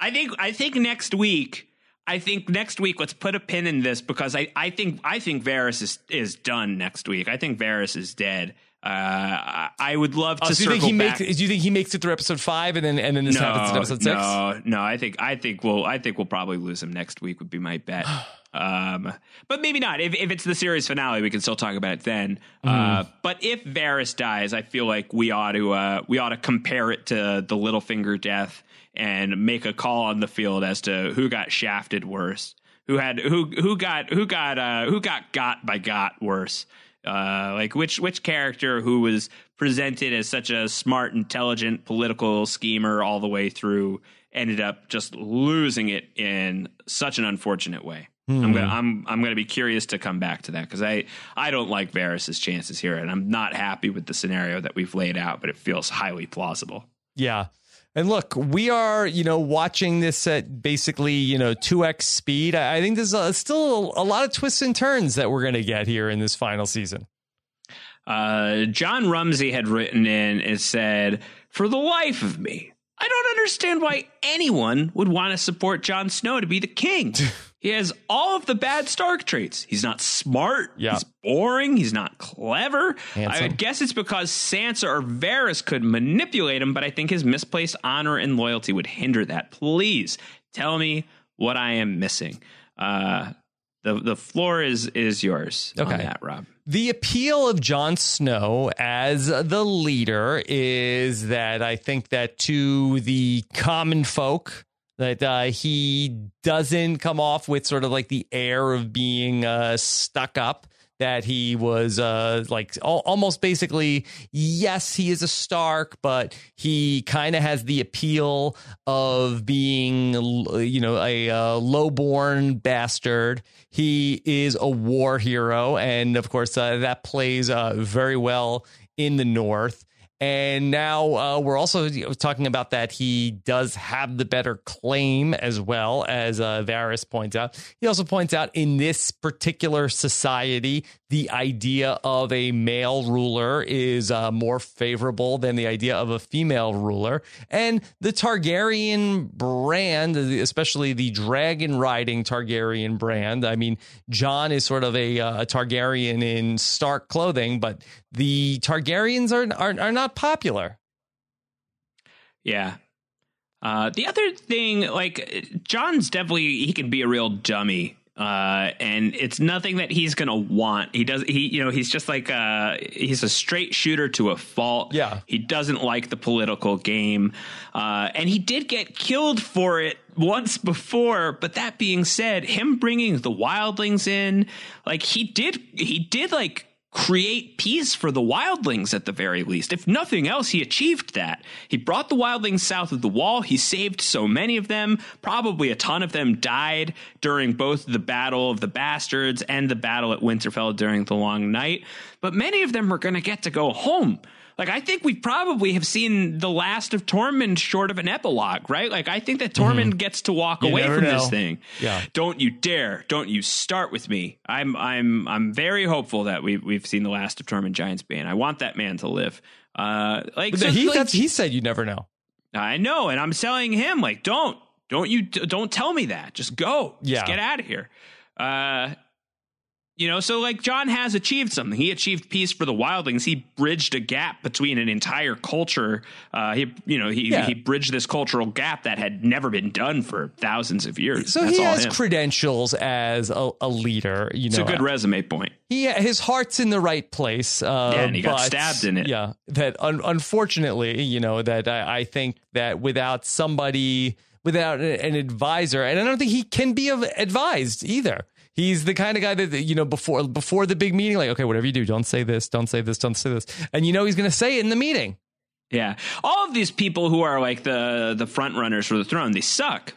I think I think next week. I think next week let's put a pin in this because I, I think I think Varys is is done next week. I think Varys is dead. Uh, I, would love to Oh, so you circle think he back. makes do you think he makes it through episode 5 and then and then this happens in episode 6 No, no, I think I think we'll I think we'll probably lose him next week would be my bet. um, but maybe not. If if it's the series finale, we can still talk about it then. Hmm. Uh, but if Varys dies, I feel like we ought to uh, we ought to compare it to the Littlefinger death and make a call on the field as to who got shafted worse. Who had who who got who got uh, who got got by got worse? Uh, like which which character who was presented as such a smart, intelligent political schemer all the way through ended up just losing it in such an unfortunate way. I'm gonna I'm I'm gonna be curious to come back to that because I I don't like Varys's chances here, and I'm not happy with the scenario that we've laid out, but it feels highly plausible. Yeah. And look, we are, you know, watching this at basically, you know, 2x speed. I think there's a, still a lot of twists and turns that we're going to get here in this final season. Uh, John Rumsey had written in and said, "For the life of me, I don't understand why anyone would want to support Jon Snow to be the king. he has all of the bad Stark traits. He's not smart. Yeah. He's boring. He's not clever. I would guess it's because Sansa or Varys could manipulate him, but I think his misplaced honor and loyalty would hinder that. Please tell me what I am missing." Uh, the the floor is is yours on Okay. that, Rob. The appeal of Jon Snow as the leader is that I think that to the common folk, that uh, he doesn't come off with sort of like the air of being uh, stuck up. That he was uh, like al- almost basically, yes, he is a Stark, but he kind of has the appeal of being, you know, a uh, lowborn bastard. He is a war hero, and of course, uh, that plays uh, very well in the North. And now uh, we're also talking about that he does have the better claim as well, as uh, Varys points out. He also points out in this particular society, the idea of a male ruler is uh, more favorable than the idea of a female ruler. And the Targaryen brand, especially the dragon riding Targaryen brand, I mean, Jon is sort of a, uh, a Targaryen in stark clothing, but the Targaryens are, are, are not popular. Yeah. Uh, the other thing, like Jon's definitely he can be a real dummy, uh, and it's nothing that he's gonna want. He does he you know he's just like uh he's a straight shooter to a fault. Yeah. he doesn't like the political game, uh, and he did get killed for it once before. But that being said, him bringing the wildlings in, like he did, he did like create peace for the wildlings at the very least. If nothing else, he achieved that. He brought the wildlings south of the wall. He saved so many of them. Probably a ton of them died during both the Battle of the Bastards and the Battle at Winterfell during the Long Night. But many of them are going to get to go home. Like I think we probably have seen the last of Tormund short of an epilogue, right? Like I think that Tormund mm-hmm. gets to walk you away from know. this thing. Yeah. Don't you dare. Don't you start with me. I'm I'm I'm very hopeful that we we've seen the last of Tormund Giantsbane. I want that man to live. Uh like, so, he like, he said you never know. I know, and I'm telling him like don't don't you don't tell me that. Just go. Yeah. Just get out of here. Uh you know, so like Jon has achieved something. He achieved peace for the wildlings. He bridged a gap between an entire culture. Uh, he, you know, he Yeah. he bridged this cultural gap that had never been done for thousands of years. So That's he all has him. credentials as a, a leader. You it's know, a good resume point. he his heart's in the right place. Uh, Yeah, and he got but, stabbed in it. Yeah, that un- unfortunately, you know, that I, I think that without somebody, without an advisor, and I don't think he can be advised either. He's the kind of guy that you know before before the big meeting, like, okay, whatever you do, don't say this, don't say this, don't say this, and you know he's going to say it in the meeting. Yeah, all of these people who are like the the front runners for the throne, they suck.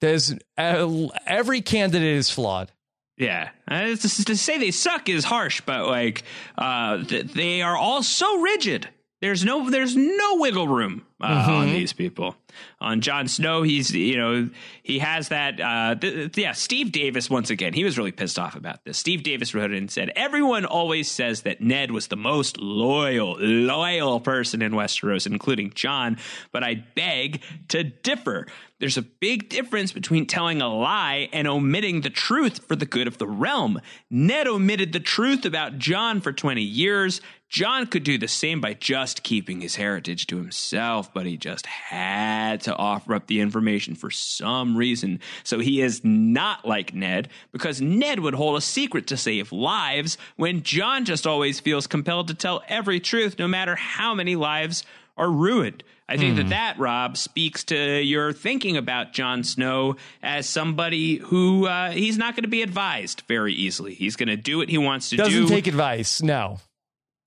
There's uh, every candidate is flawed. Yeah, uh, to, to say they suck is harsh, but like uh, th- they are all so rigid. There's no there's no wiggle room uh, on these people. On Jon Snow, he's you know he has that. Uh, th- yeah, Steve Davis once again. He was really pissed off about this. Steve Davis wrote it and said, "Everyone always says that Ned was the most loyal, loyal person in Westeros, including Jon, but I beg to differ." There's a big difference between telling a lie and omitting the truth for the good of the realm. Ned omitted the truth about Jon for 20 years. Jon could do the same by just keeping his heritage to himself, but he just had to offer up the information for some reason. So he is not like Ned because Ned would hold a secret to save lives when Jon just always feels compelled to tell every truth no matter how many lives are ruined. I think that that Rob speaks to your thinking about Jon Snow as somebody who uh, he's not going to be advised very easily. He's going to do what he wants to do. Doesn't take advice. No.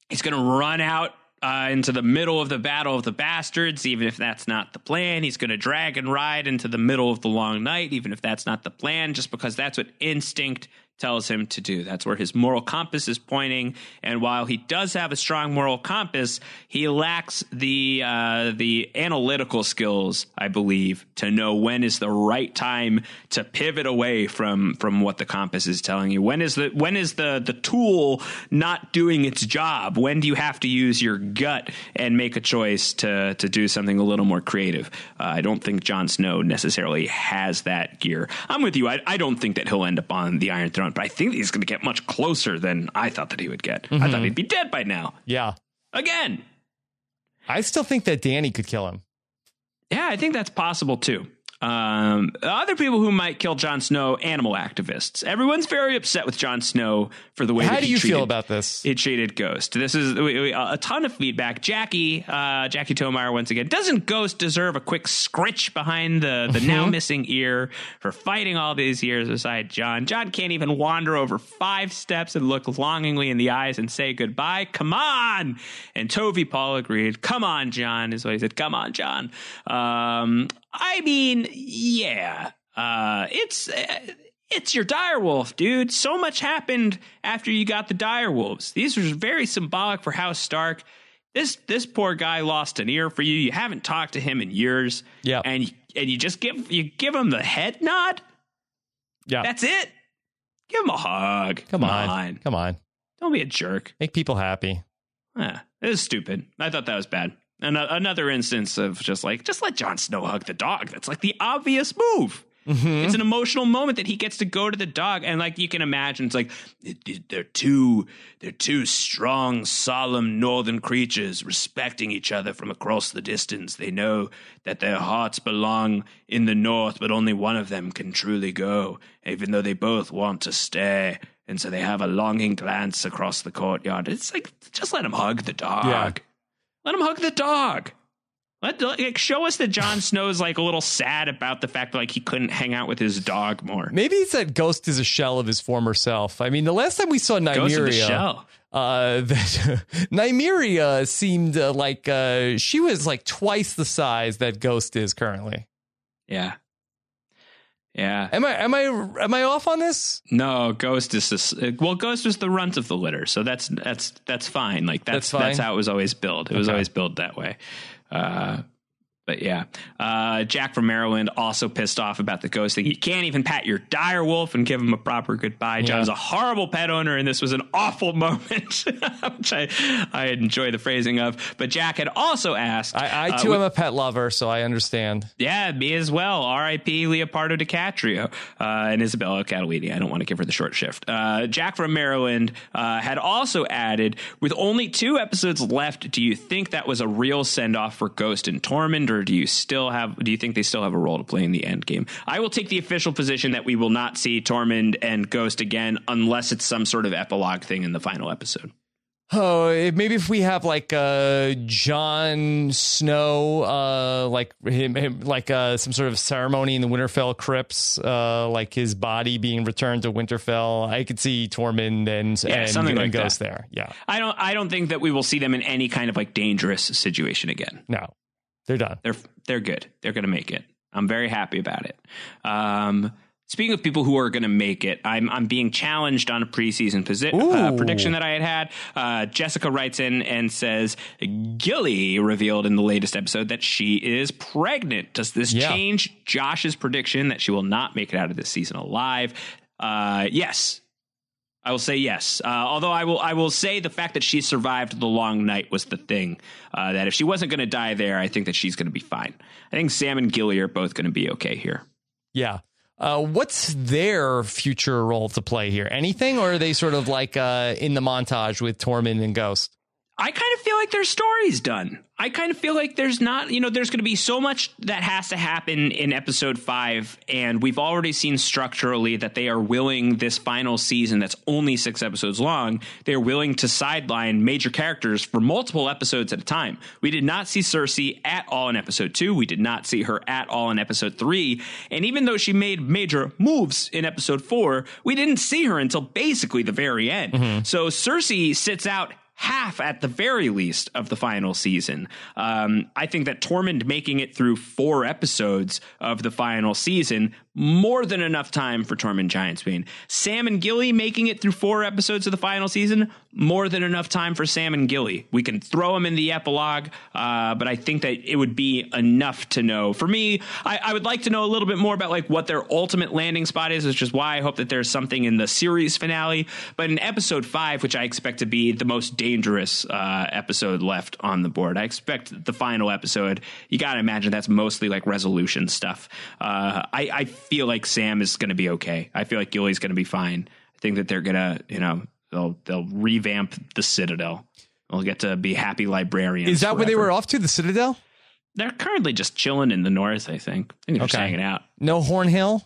he's going to run out uh, into the middle of the battle of the bastards, even if that's not the plan. He's going to drag and ride into the middle of the long night, even if that's not the plan, just because that's what instinct tells him to do. That's where his moral compass is pointing. And while he does have a strong moral compass, he lacks the uh, the analytical skills, I believe, to know when is the right time to pivot away from from what the compass is telling you. When is the when is the the tool not doing its job? When do you have to use your gut and make a choice to to do something a little more creative? Uh, I don't think Jon Snow necessarily has that gear. I'm with you. I, I don't think that he'll end up on the Iron Throne, but I think he's going to get much closer than I thought that he would get. I thought mm-hmm. he'd be dead by now. Yeah. Again. I still think that Danny could kill him. Yeah, I think that's possible too. Um, other people who might kill Jon Snow, animal activists. Everyone's very upset with Jon Snow for the way. How do he you treated, feel about this? He treated Ghost. This is we, we, a ton of feedback. Jackie, uh, Jackie Tomar, once again, doesn't Ghost deserve a quick scritch behind the the now missing ear for fighting all these years beside Jon? Jon can't even wander over five steps and look longingly in the eyes and say goodbye. Come on! And Tovi Paul agreed. Come on, Jon is what he said. Come on, Jon. Um, I mean, yeah, uh, it's. Uh, it's your direwolf, dude. So much happened after you got the direwolves. These are very symbolic for House Stark. This this poor guy lost an ear for you. You haven't talked to him in years. Yeah. and and you just give you give him the head nod. Yeah. That's it. Give him a hug. Come on. Come on. Don't be a jerk. Make people happy. Yeah, was stupid. I thought that was bad. An- another instance of just like just let Jon Snow hug the dog. That's like the obvious move. Mm-hmm. It's an emotional moment that he gets to go to the dog, and like you can imagine, it's like they're two they're two strong, solemn northern creatures respecting each other from across the distance. They know that their hearts belong in the north, but only one of them can truly go, even though they both want to stay. And so they have a longing glance across the courtyard. It's like just let him hug the dog. Yeah. Let him hug the dog. Let, like, show us that Jon Snow's like a little sad about the fact that like he couldn't hang out with his dog more. Maybe it's that Ghost is a shell of his former self. I mean, the last time we saw Nymeria, uh, that Nymeria seemed uh, like uh, she was like twice the size that Ghost is currently. Yeah. Yeah. Am I am I am I off on this? No, Ghost is this, well, Ghost was the runt of the litter, so that's that's that's fine. Like that's that's, that's how it was always built. It was always built that way. Uh, but yeah, uh, Jack from Maryland also pissed off about the ghost thing. You can't even pat your dire wolf and give him a proper goodbye. Yeah. Jon's a horrible pet owner, and this was an awful moment, which I, I enjoy the phrasing of. But Jack had also asked. I, I too uh, am a pet lover, so I understand. Yeah, me as well. R.I.P. Leopardo DiCaprio uh, and Isabella Catalini. I don't want to give her the short shift. Uh, Jack from Maryland uh, had also added, with only two episodes left, do you think that was a real send off for Ghost and Tormund? Or do you still have? Do you think they still have a role to play in the end game? I will take the official position that we will not see Tormund and Ghost again unless it's some sort of epilogue thing in the final episode. Oh, maybe if we have like uh, Jon Snow, uh, like him, him like uh, some sort of ceremony in the Winterfell crypts, uh, like his body being returned to Winterfell. I could see Tormund and yeah, and, something and like Ghost that. there. Yeah, I don't. I don't think that we will see them in any kind of like dangerous situation again. No, they're done. They're they're good. They're going to make it. I'm very happy about it. Um, speaking of people who are going to make it, I'm I'm being challenged on a preseason posi- uh, prediction that I had had. Uh, Jessica writes in and says Gilly revealed in the latest episode that she is pregnant. Does this yeah. change Josh's prediction that she will not make it out of this season alive? Uh, yes, I will say yes. Uh, although I will, I will say the fact that she survived the long night was the thing. Uh, that if she wasn't going to die there, I think that she's going to be fine. I think Sam and Gilly are both going to be okay here. Yeah. Uh, what's their future role to play here? Anything, or are they sort of like uh, in the montage with Tormund and Ghost? I kind of feel like their story's done. I kind of feel like there's not, you know, there's going to be so much that has to happen in episode five. And we've already seen structurally that they are willing this final season that's only six episodes long. They're willing to sideline major characters for multiple episodes at a time. We did not see Cersei at all in episode two. We did not see her at all in episode three. And even though she made major moves in episode four, we didn't see her until basically the very end. Mm-hmm. So Cersei sits out half at the very least of the final season. Um, I think that Tormund making it through four episodes of the final season more than enough time for Tormund Giantsbane. Sam and Gilly making it through four episodes of the final season, more than enough time for Sam and Gilly. We can throw them in the epilogue, uh, but I think that it would be enough to know. For me, I, I, would like to know a little bit more about like what their ultimate landing spot is, which is why I hope that there's something in the series finale. But in episode five, which I expect to be the most dangerous uh, episode left on the board, I expect the final episode. You got to imagine that's mostly like resolution stuff. Uh, I, I feel like Sam is going to be okay. I feel like Gilly's going to be fine. I think that they're gonna, you know, they'll they'll revamp the Citadel. They'll get to be happy librarians. Is that forever. where they were off to? The Citadel? They're currently just chilling in the north. I think. I think they're okay. just hanging out. No Horn Hill.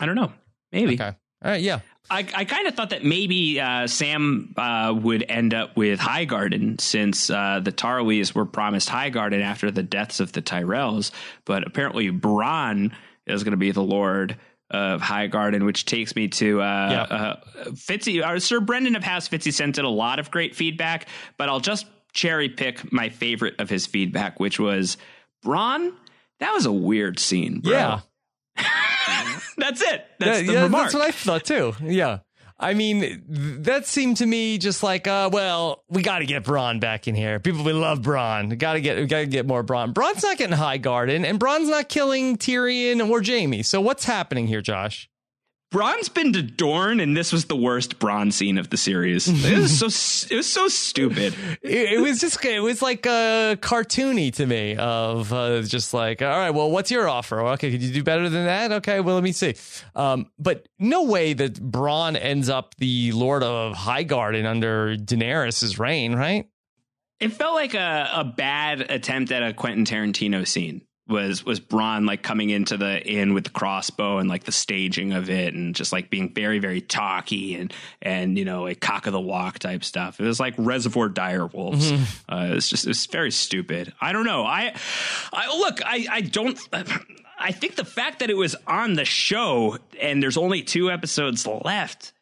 I don't know. Maybe. Okay. All right. Yeah. I, I kind of thought that maybe uh, Sam uh, would end up with Highgarden since uh, the Tarlys were promised Highgarden after the deaths of the Tyrells, but apparently Bronn is going to be the Lord of Highgarden, which takes me to uh, yeah. uh, Fitzy. Uh, Sir Brendan of House Fitzy sent in a lot of great feedback, but I'll just cherry pick my favorite of his feedback, which was Bronn. That was a weird scene, bro. Yeah. that's it. That's yeah, the yeah, remark. That's what I thought too. Yeah. I mean, that seemed to me just like, uh, well, we got to get Bronn back in here. People, we love Bronn. Got to get, we got to get more Bronn. Bronn's not getting High Garden, and Bronn's not killing Tyrion or Jaime. So what's happening here, Josh? Bronn's been to Dorne, and this was the worst Bronn scene of the series. It was so it was so stupid. it, it, was just it was like uh, cartoony to me. Of uh, just like, all right, well, what's your offer? Okay, could you do better than that? Okay, well, let me see. Um, but no way that Bronn ends up the Lord of Highgarden under Daenerys's reign, right? It felt like a, a bad attempt at a Quentin Tarantino scene. Was was Bronn like coming into the inn with the crossbow and like the staging of it and just like being very very talky and and you know a cock of the walk type stuff. It was like Reservoir Dire Wolves. Mm-hmm. Uh, it's just it's very stupid. I don't know. I I look. I I don't. I think the fact that it was on the show and there's only two episodes left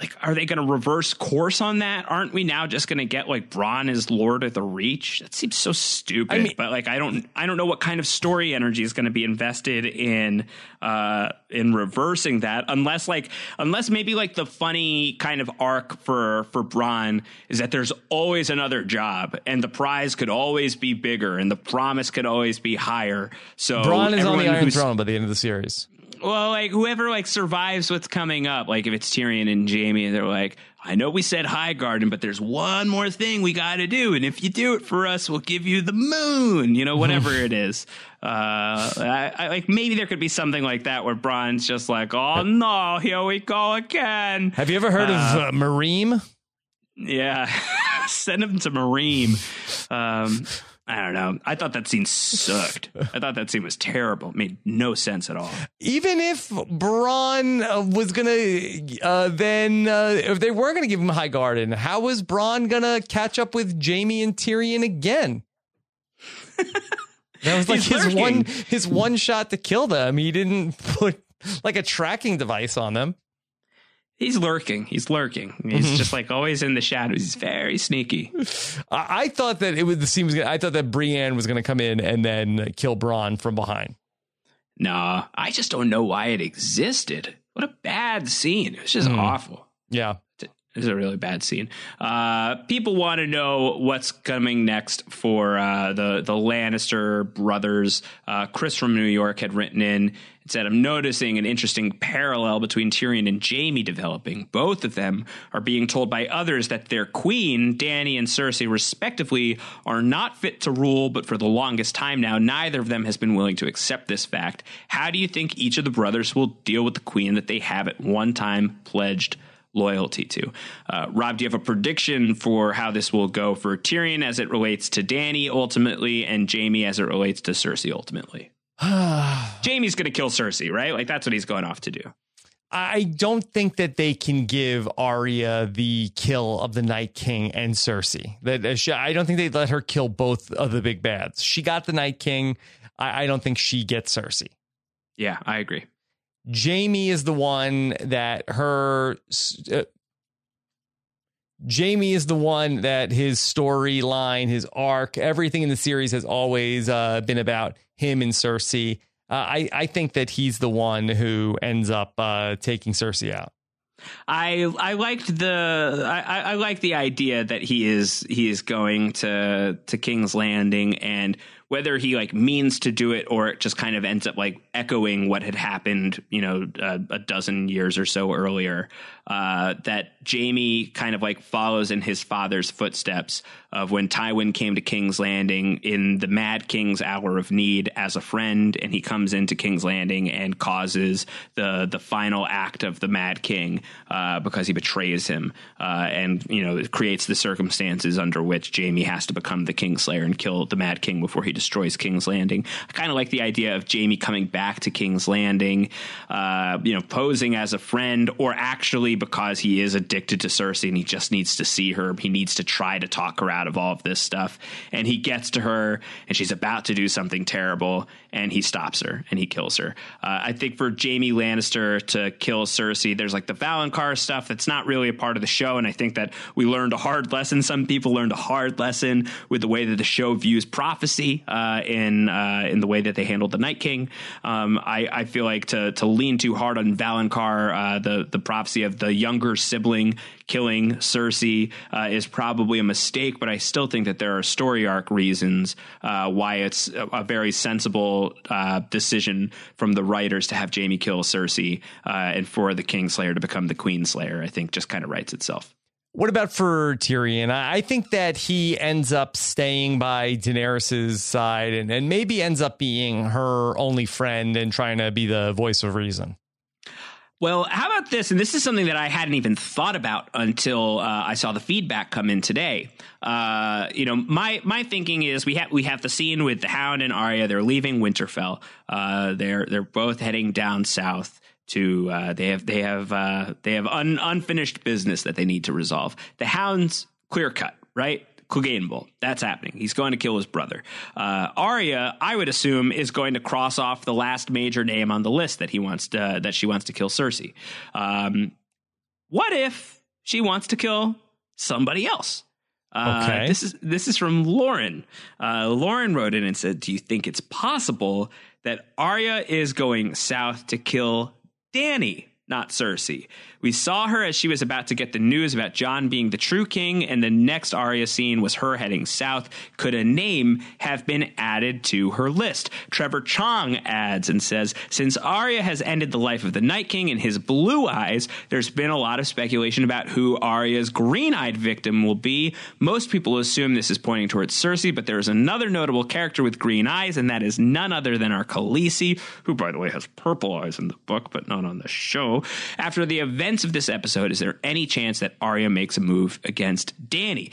like are they going to reverse course on that? Aren't we now just going to get like Bronn as lord of the reach? That seems so stupid I mean, but like i don't i don't know what kind of story energy is going to be invested in uh in reversing that unless like unless maybe like the funny kind of arc for for Bronn is that there's always another job and the prize could always be bigger and the promise could always be higher. So Bronn is on the iron throne by the end of the series well, like whoever like survives what's coming up, like if it's Tyrion and Jaime, they're like, I know we said High Garden, but there's one more thing we got to do, and if you do it for us, we'll give you the moon. You know, whatever it is. Uh, I, I, like maybe there could be something like that where Bronn's just like, oh no, here we go again. Have you ever heard uh, of uh, Meereen? Yeah, send him to Meereen. Um, I don't know. I thought that scene sucked. I thought that scene was terrible. It made no sense at all. Even if Bronn uh, was gonna, uh, then uh, if they were gonna give him Highgarden, how was Bronn gonna catch up with Jaime and Tyrion again? that was like his lurking. one his one shot to kill them. He didn't put like a tracking device on them. He's lurking. He's lurking. He's mm-hmm. just like always in the shadows. He's very sneaky. I thought that it was the scene was. Gonna, I thought that Brienne was going to come in and then kill Bronn from behind. Nah, I just don't know why it existed. What a bad scene. It was just mm. awful. Yeah. This is a really bad scene. Uh, people want to know what's coming next for uh, the the Lannister brothers. Uh, Chris from New York had written in and said, "I'm noticing an interesting parallel between Tyrion and Jaime developing. Both of them are being told by others that their queen, Dany and Cersei, respectively, are not fit to rule. But for the longest time now, neither of them has been willing to accept this fact. How do you think each of the brothers will deal with the queen that they have at one time pledged?" Loyalty to. Uh, Rob, do you have a prediction for how this will go for Tyrion as it relates to Danny ultimately, and Jaime as it relates to Cersei ultimately? Jaime's going to kill Cersei, right? Like that's what he's going off to do. I don't think that they can give Arya the kill of the Night King and Cersei. That uh, I don't think they let her kill both of the big bads. She got the Night King. I, I don't think she gets Cersei. Yeah, I agree. Jaime is the one that her. Uh, Jaime is the one that his storyline, his arc, everything in the series has always uh, been about him and Cersei. Uh, I I think that he's the one who ends up uh, taking Cersei out. I I liked the I, I like the idea that he is he is going to to King's Landing and whether he like means to do it or it just kind of ends up like echoing what had happened, you know, uh, a dozen years or so earlier. Uh, that Jaime kind of like follows in his father's footsteps of when Tywin came to King's Landing in the Mad King's hour of need as a friend, and he comes into King's Landing and causes the the final act of the Mad King uh, because he betrays him, uh, and you know creates the circumstances under which Jaime has to become the Kingslayer and kill the Mad King before he destroys King's Landing. I kind of like the idea of Jaime coming back to King's Landing, uh, you know, posing as a friend, or actually because he is addicted to Cersei and he just needs to see her. He needs to try to talk her out of all of this stuff. And he gets to her, and she's about to do something terrible, and he stops her and he kills her. Uh, I think for Jaime Lannister to kill Cersei, there's like the Valonqar stuff that's not really a part of the show, and I think that we learned a hard lesson. Some people learned a hard lesson with the way that the show views prophecy uh, in uh, in the way that they handled the Night King. Um, I, I, feel like to to lean too hard on Valonqar, uh, the the prophecy of the younger sibling killing Cersei uh, is probably a mistake, but I still think that there are story arc reasons uh, why it's a, a very sensible uh, decision from the writers to have Jaime kill Cersei uh, and for the Kingslayer to become the Queenslayer. I think just kind of writes itself. What about for Tyrion? I think that he ends up staying by Daenerys' side and, and maybe ends up being her only friend and trying to be the voice of reason. Well, how about this? And this is something that I hadn't even thought about until uh, I saw the feedback come in today. Uh, you know, my my thinking is we have we have the scene with the Hound and Arya. They're leaving Winterfell. Uh, they're they're both heading down south to. Uh, they have they have uh, they have un, unfinished business that they need to resolve. The Hound's clear cut, right? Clegane Bowl. That's happening. He's going to kill his brother. Uh, Arya, I would assume, is going to cross off the last major name on the list that he wants to that she wants to kill Cersei. Um, what if she wants to kill somebody else? Uh, Okay. This is this is from Lauren. Uh, Lauren wrote in and said, "Do you think it's possible that Arya is going south to kill Dany, not Cersei? We saw her as she was about to get the news about Jon being the true king, and the next Arya scene was her heading south. Could a name have been added to her list? Trevor Chong adds and says, Since Arya has ended the life of the Night King in his blue eyes, there's been a lot of speculation about who Arya's green eyed victim will be. Most people assume this is pointing towards Cersei, but there is another notable character with green eyes, and that is none other than our Khaleesi, who, by the way, has purple eyes in the book, but not on the show. After the events of this episode, is there any chance that Arya makes a move against Dany?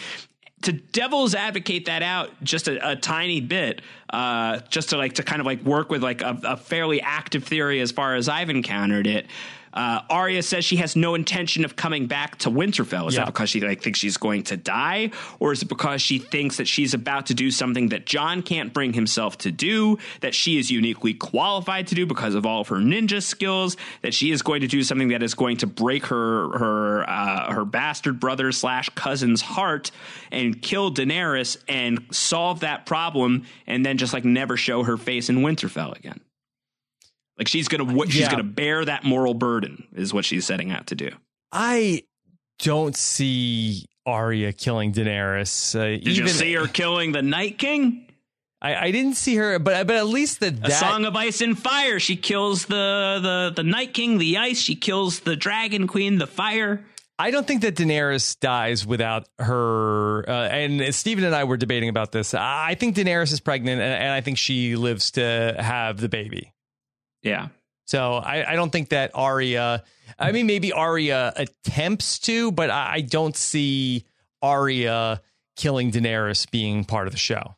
To devil's advocate that out just a, a tiny bit, uh, just to like to kind of like work with like a, a fairly active theory as far as I've encountered it. Uh, Arya says she has no intention of coming back to Winterfell. Is Yeah. that because she like thinks she's going to die, or is it because she thinks that she's about to do something that Jon can't bring himself to do, that she is uniquely qualified to do because of all of her ninja skills, that she is going to do something that is going to break her her uh, her bastard brother slash cousin's heart and kill Daenerys and solve that problem, and then just like never show her face in Winterfell again. Like she's gonna what she's Yeah. gonna bear that moral burden is what she's setting out to do. I don't see Arya killing Daenerys. Uh, Did even you see her killing the Night King? I, I didn't see her, but but at least that A that Song of Ice and Fire. She kills the the the Night King, the ice. She kills the Dragon Queen, the fire. I don't think that Daenerys dies without her. Uh, and Stephen and I were debating about this. I I think Daenerys is pregnant, and, and I think she lives to have the baby. Yeah. So I, I don't think that Arya. I mean, maybe Arya attempts to, but I, I don't see Arya killing Daenerys being part of the show.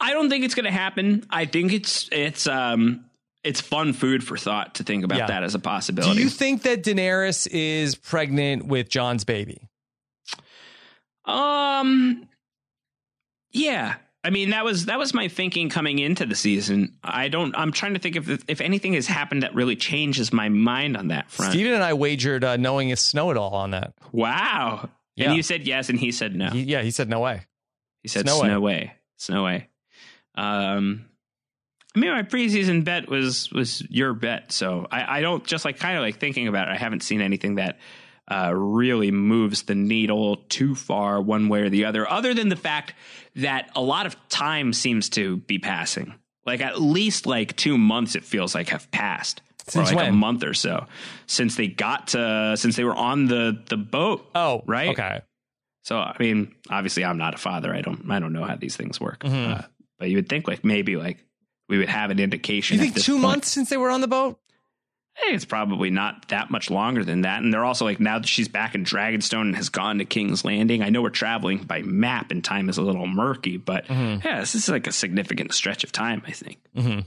I don't think it's going to happen. I think it's it's um it's fun food for thought to think about Yeah. that as a possibility. Do you think that Daenerys is pregnant with Jon's baby? um yeah. I mean that was that was my thinking coming into the season. I don't I'm trying to think if if anything has happened that really changes my mind on that front. Stephen and I wagered uh, knowing his snow at all on that. Wow. Yeah. And you said yes and he said no. He, yeah, he said no way. He said Snow snow, way. way. Snow way. Um I mean my preseason bet was was your bet. So I, I don't just like kind of like thinking about it, I haven't seen anything that uh, really moves the needle too far one way or the other, other than the fact that a lot of time seems to be passing. Like at least like two months, it feels like have passed, Since like a month or so since they got to since they were on the the boat. Oh, Right? Okay. So I mean, obviously, I'm not a father. I don't. I don't know how these things work. Mhm. Uh, but you would think like maybe like we would have an indication. You think two point. months since they were on the boat? Hey, it's probably not that much longer than that. And they're also like now that she's back in Dragonstone and has gone to King's Landing. I know we're traveling by map and time is a little murky, but Mhm. yeah, this is like a significant stretch of time. I think. Mm-hmm.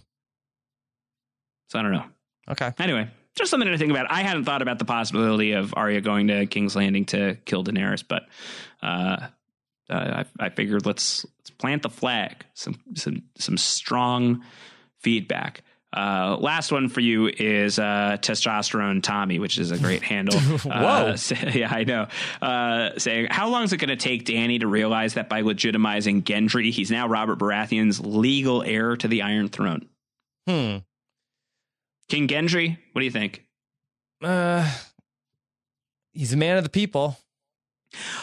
So I don't know. Okay. Anyway, just something to think about. I hadn't thought about the possibility of Arya going to King's Landing to kill Daenerys, but uh, uh, I, I figured let's let's plant the flag. Some some some strong feedback. Uh, last one for you is uh, testosterone Tommy, which is a great handle. Whoa. Uh, say- yeah, I know. Uh, saying, how long is it going to take Dany to realize that by legitimizing Gendry, he's now Robert Baratheon's legal heir to the Iron Throne? Hmm. King Gendry, what do you think? Uh, he's a man of the people.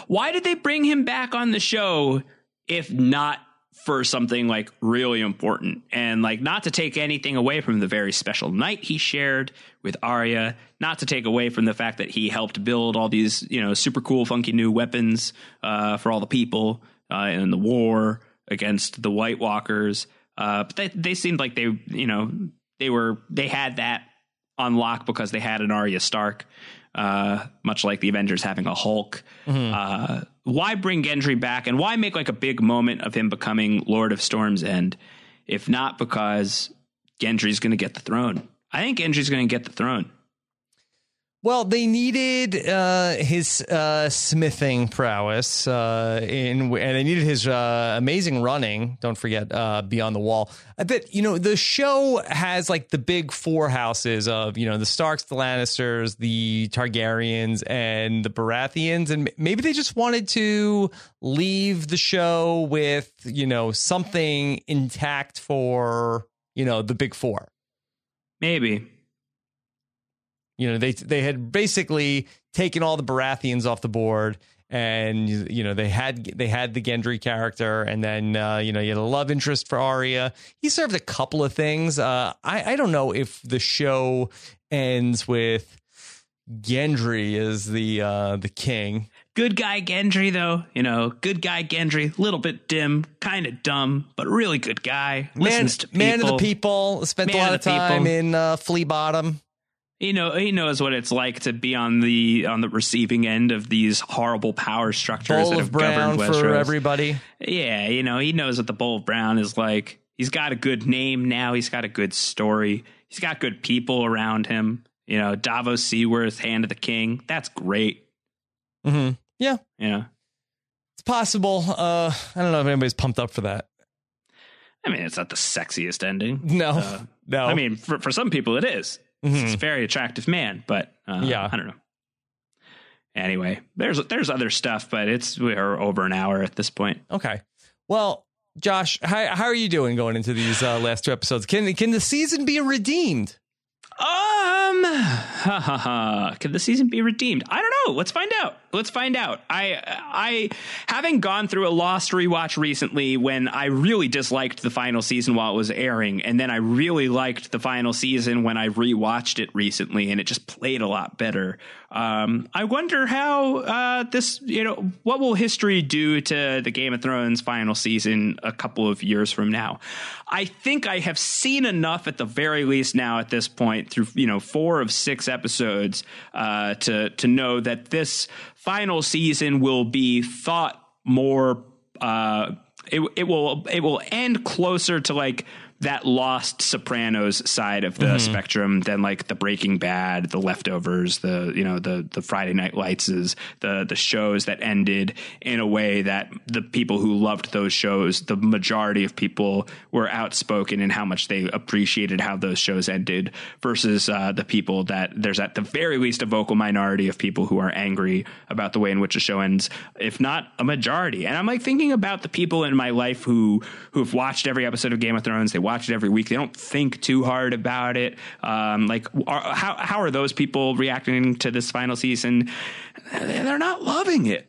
Why did they bring him back on the show if not for something like really important? And like not to take anything away from the very special night he shared with Arya, not to take away from the fact that he helped build all these, you know, super cool, funky new weapons uh, for all the people uh, in the war against the White Walkers. Uh, but they, they seemed like they, you know, they were they had that on lock because they had an Arya Stark, uh, much like the Avengers having a Hulk. Mm-hmm. Why bring Gendry back and why make like a big moment of him becoming Lord of Storm's End, if not because Gendry's going to get the throne? I think Gendry's going to get the throne. Well, they needed uh, his uh, smithing prowess, uh, in, and they needed his uh, amazing running. Don't forget uh, Beyond the Wall. Bet you know the show has like the big four houses of you know the Starks, the Lannisters, the Targaryens, and the Baratheons, and maybe they just wanted to leave the show with you know something intact for you know the big four. Maybe. You know, they they had basically taken all the Baratheons off the board, and you know they had they had the Gendry character, and then uh, you know you had a love interest for Arya. He served a couple of things. Uh, I I don't know if the show ends with Gendry as the uh, the king. Good guy Gendry, though, you know, good guy Gendry, little bit dim, kind of dumb, but really good guy. Man, Listens to people. man of the people. Spent Man a lot of the people. time in uh, Flea Bottom. You know, he knows what it's like to be on the on the receiving end of these horrible power structures Bowl that have brown governed for Westeros. everybody. Yeah, you know, he knows what the Bowl of Brown is like. He's got a good name now. He's got a good story. He's got good people around him. You know, Davos Seaworth, Hand of the King. That's great. Mm-hmm. Yeah, know, it's possible. Uh, I don't know if anybody's pumped up for that. I mean, it's not the sexiest ending. No, Uh, no. I mean, for, for some people, it is. Mhm. It's a very attractive man, but uh, Yeah. I don't know. Anyway, there's there's other stuff, but it's we're over an hour at this point. Okay. Well, Josh, how, how are you doing going into these uh, last two episodes? Can can the season be redeemed? Um, ha ha ha. Could the season be redeemed? I don't know. Let's find out. Let's find out. I, I, having gone through a Lost rewatch recently when I really disliked the final season while it was airing, and then I really liked the final season when I rewatched it recently, and it just played a lot better. Um, I wonder how uh, this, you know, what will history do to the Game of Thrones final season a couple of years from now? I think I have seen enough at the very least now at this point through you know four of six episodes uh, to to know that this final season will be thought more. Uh, it it will it will end closer to like that lost Sopranos side of the spectrum than like the Breaking Bad, the Leftovers, the you know the the Friday Night Lights is the the shows that ended in a way that the people who loved those shows, the majority of people were outspoken in how much they appreciated how those shows ended versus uh, the people that there's at the very least a vocal minority of people who are angry about the way in which a show ends, if not a majority. And I'm like thinking about the people in my life who who've watched every episode of Game of Thrones. They watch it every week. They don't think too hard about it. Um, like, are, how how are those people reacting to this final season? They're not loving it.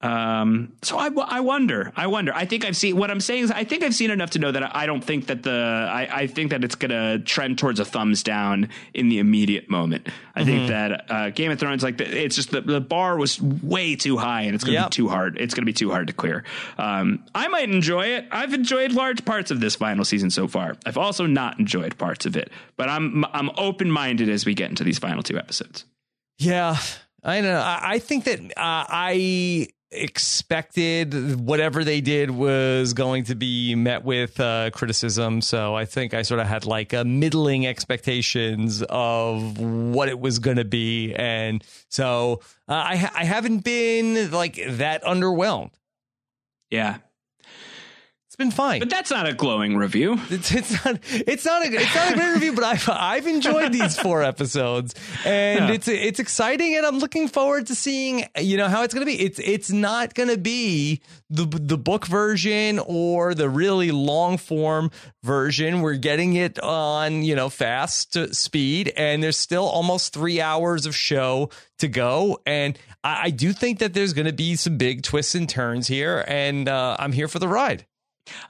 Um, so I, I wonder, I wonder, I think I've seen what I'm saying is I think I've seen enough to know that I don't think that the, I, I think that it's going to trend towards a thumbs down in the immediate moment. I think that, uh, Game of Thrones, like it's just the, the bar was way too high and it's going to Yep. be too hard. It's going to be too hard to clear. Um, I might enjoy it. I've enjoyed large parts of this final season so far. I've also not enjoyed parts of it, but I'm, I'm open minded as we get into these final two episodes. Yeah, I don't know. I, I think that uh, I expected whatever they did was going to be met with uh, criticism. So I think I sort of had like a middling expectations of what it was going to be, and so uh, I ha- I haven't been like that underwhelmed. Yeah. Been fine. But that's not a glowing review. It's, it's not it's not a it's not a great review, but I've I've enjoyed these four episodes, and Yeah. it's it's exciting, and I'm looking forward to seeing you know how it's gonna be. It's it's not gonna be the the book version or the really long form version. We're getting it on you know fast speed, and there's still almost three hours of show to go, and I, I do think that there's gonna be some big twists and turns here, and uh, I'm here for the ride.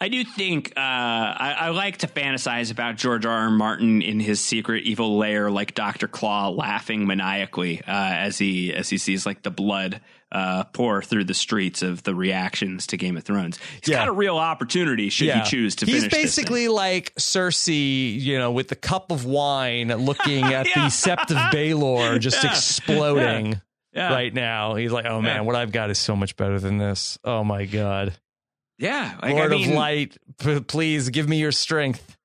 I do think uh, I, I, like to fantasize about George R. R. Martin in his secret evil lair, like Doctor Claw, laughing maniacally uh, as he as he sees like the blood uh, pour through the streets of the reactions to Game of Thrones. He's yeah. got a real opportunity should yeah. he choose to. He's basically like Cersei, you know, with the cup of wine, looking at yeah. the Sept of Baelor just exploding. Right now, he's like, "Oh man, what I've got is so much better than this." Oh my god! Yeah, like, Lord I mean, of Light, p- please give me your strength.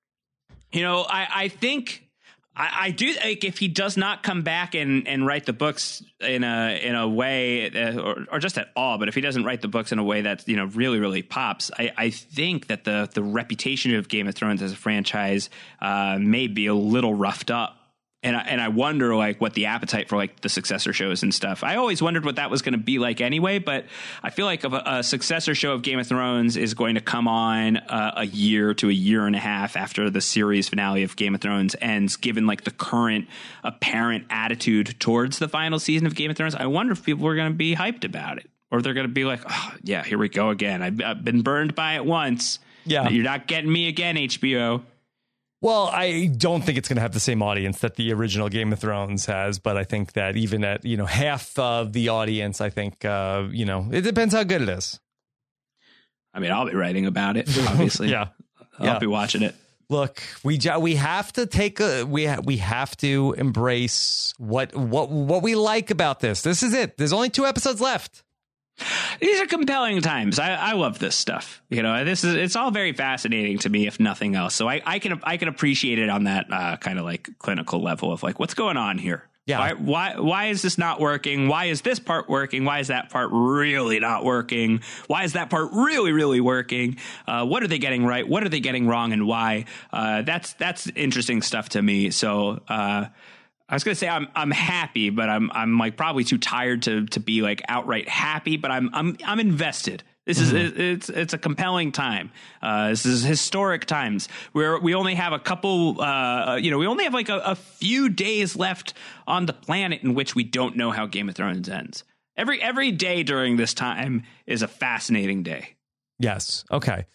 You know, I, I think I, I, do like if he does not come back and, and write the books in a in a way uh, or, or just at all, but if he doesn't write the books in a way that you know really really pops, I, I think that the the reputation of Game of Thrones as a franchise uh, may be a little roughed up and I, and I wonder like what the appetite for like the successor shows and stuff. I always wondered what that was going to be like anyway, but I feel like a, a, successor show of Game of Thrones is going to come on uh, a year to a year and a half after the series finale of Game of Thrones ends. Given like the current apparent attitude towards the final season of Game of Thrones, I wonder if people are going to be hyped about it, or they're going to be like, "Oh yeah, here we go again. I've, I've been burned by it once. Yeah, you're not getting me again, HBO." Well, I don't think it's going to have the same audience that the original Game of Thrones has, but I think that even at you know half of the audience, I think uh, you know it depends how good it is. I mean, I'll be writing about it. Obviously, yeah, I'll yeah. be watching it. Look, we we have to take a we ha- we have to embrace what what what we like about this. This is it. There's only two episodes left these are compelling times. I, I love this stuff. You know, this is it's all very fascinating to me, if nothing else. So I, I can I can appreciate it on that uh, kind of like clinical level of like what's going on here. Yeah. Why, why why is this not working? Why is this part working? Why is that part really not working? Why is that part really really working? Uh, what are they getting right? What are they getting wrong? And why? Uh, that's that's interesting stuff to me. So uh, I was gonna say I'm I'm happy, but I'm I'm like probably too tired to to be like outright happy. But I'm I'm I'm invested. This is mm-hmm. it's it's a compelling time. Uh, this is historic times where we only have a couple. Uh, you know, we only have like a, a, few days left on the planet in which we don't know how Game of Thrones ends. Every every day during this time is a fascinating day. Yes. Okay.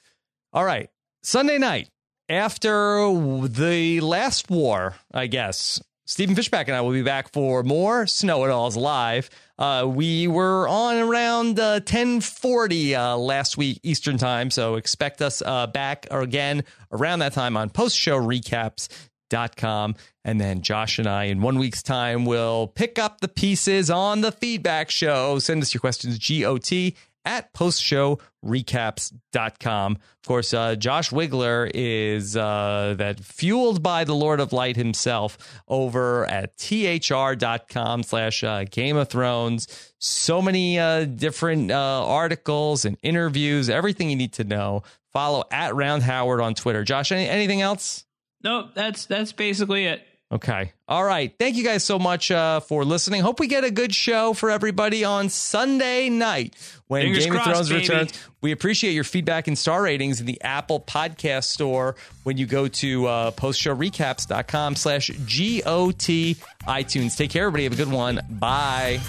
All right. Sunday night after the last war, I guess Stephen Fishbach and I will be back for more Snow It Alls live. Uh, we were on around uh, 1040 uh, last week Eastern time, so expect us uh, back again around that time on post show recaps.com. And then Josh and I, in one week's time, will pick up the pieces on the feedback show. Send us your questions, GOT at postshowrecaps.com. Of course, uh, Josh Wigler is uh, that fueled by the Lord of Light himself over at thr.com slash uh, Game of Thrones. So many uh, different uh, articles and interviews, everything you need to know. Follow at Round Howard on Twitter. Josh, any, anything else? No, that's that's basically it. Okay. All right. Thank you guys so much uh, for listening. Hope we get a good show for everybody on Sunday night when Fingers Game crossed, of Thrones baby. returns. We appreciate your feedback and star ratings in the Apple Podcast Store when you go to uh, postshowrecaps.com slash G-O-T iTunes. Take care, everybody. Have a good one. Bye.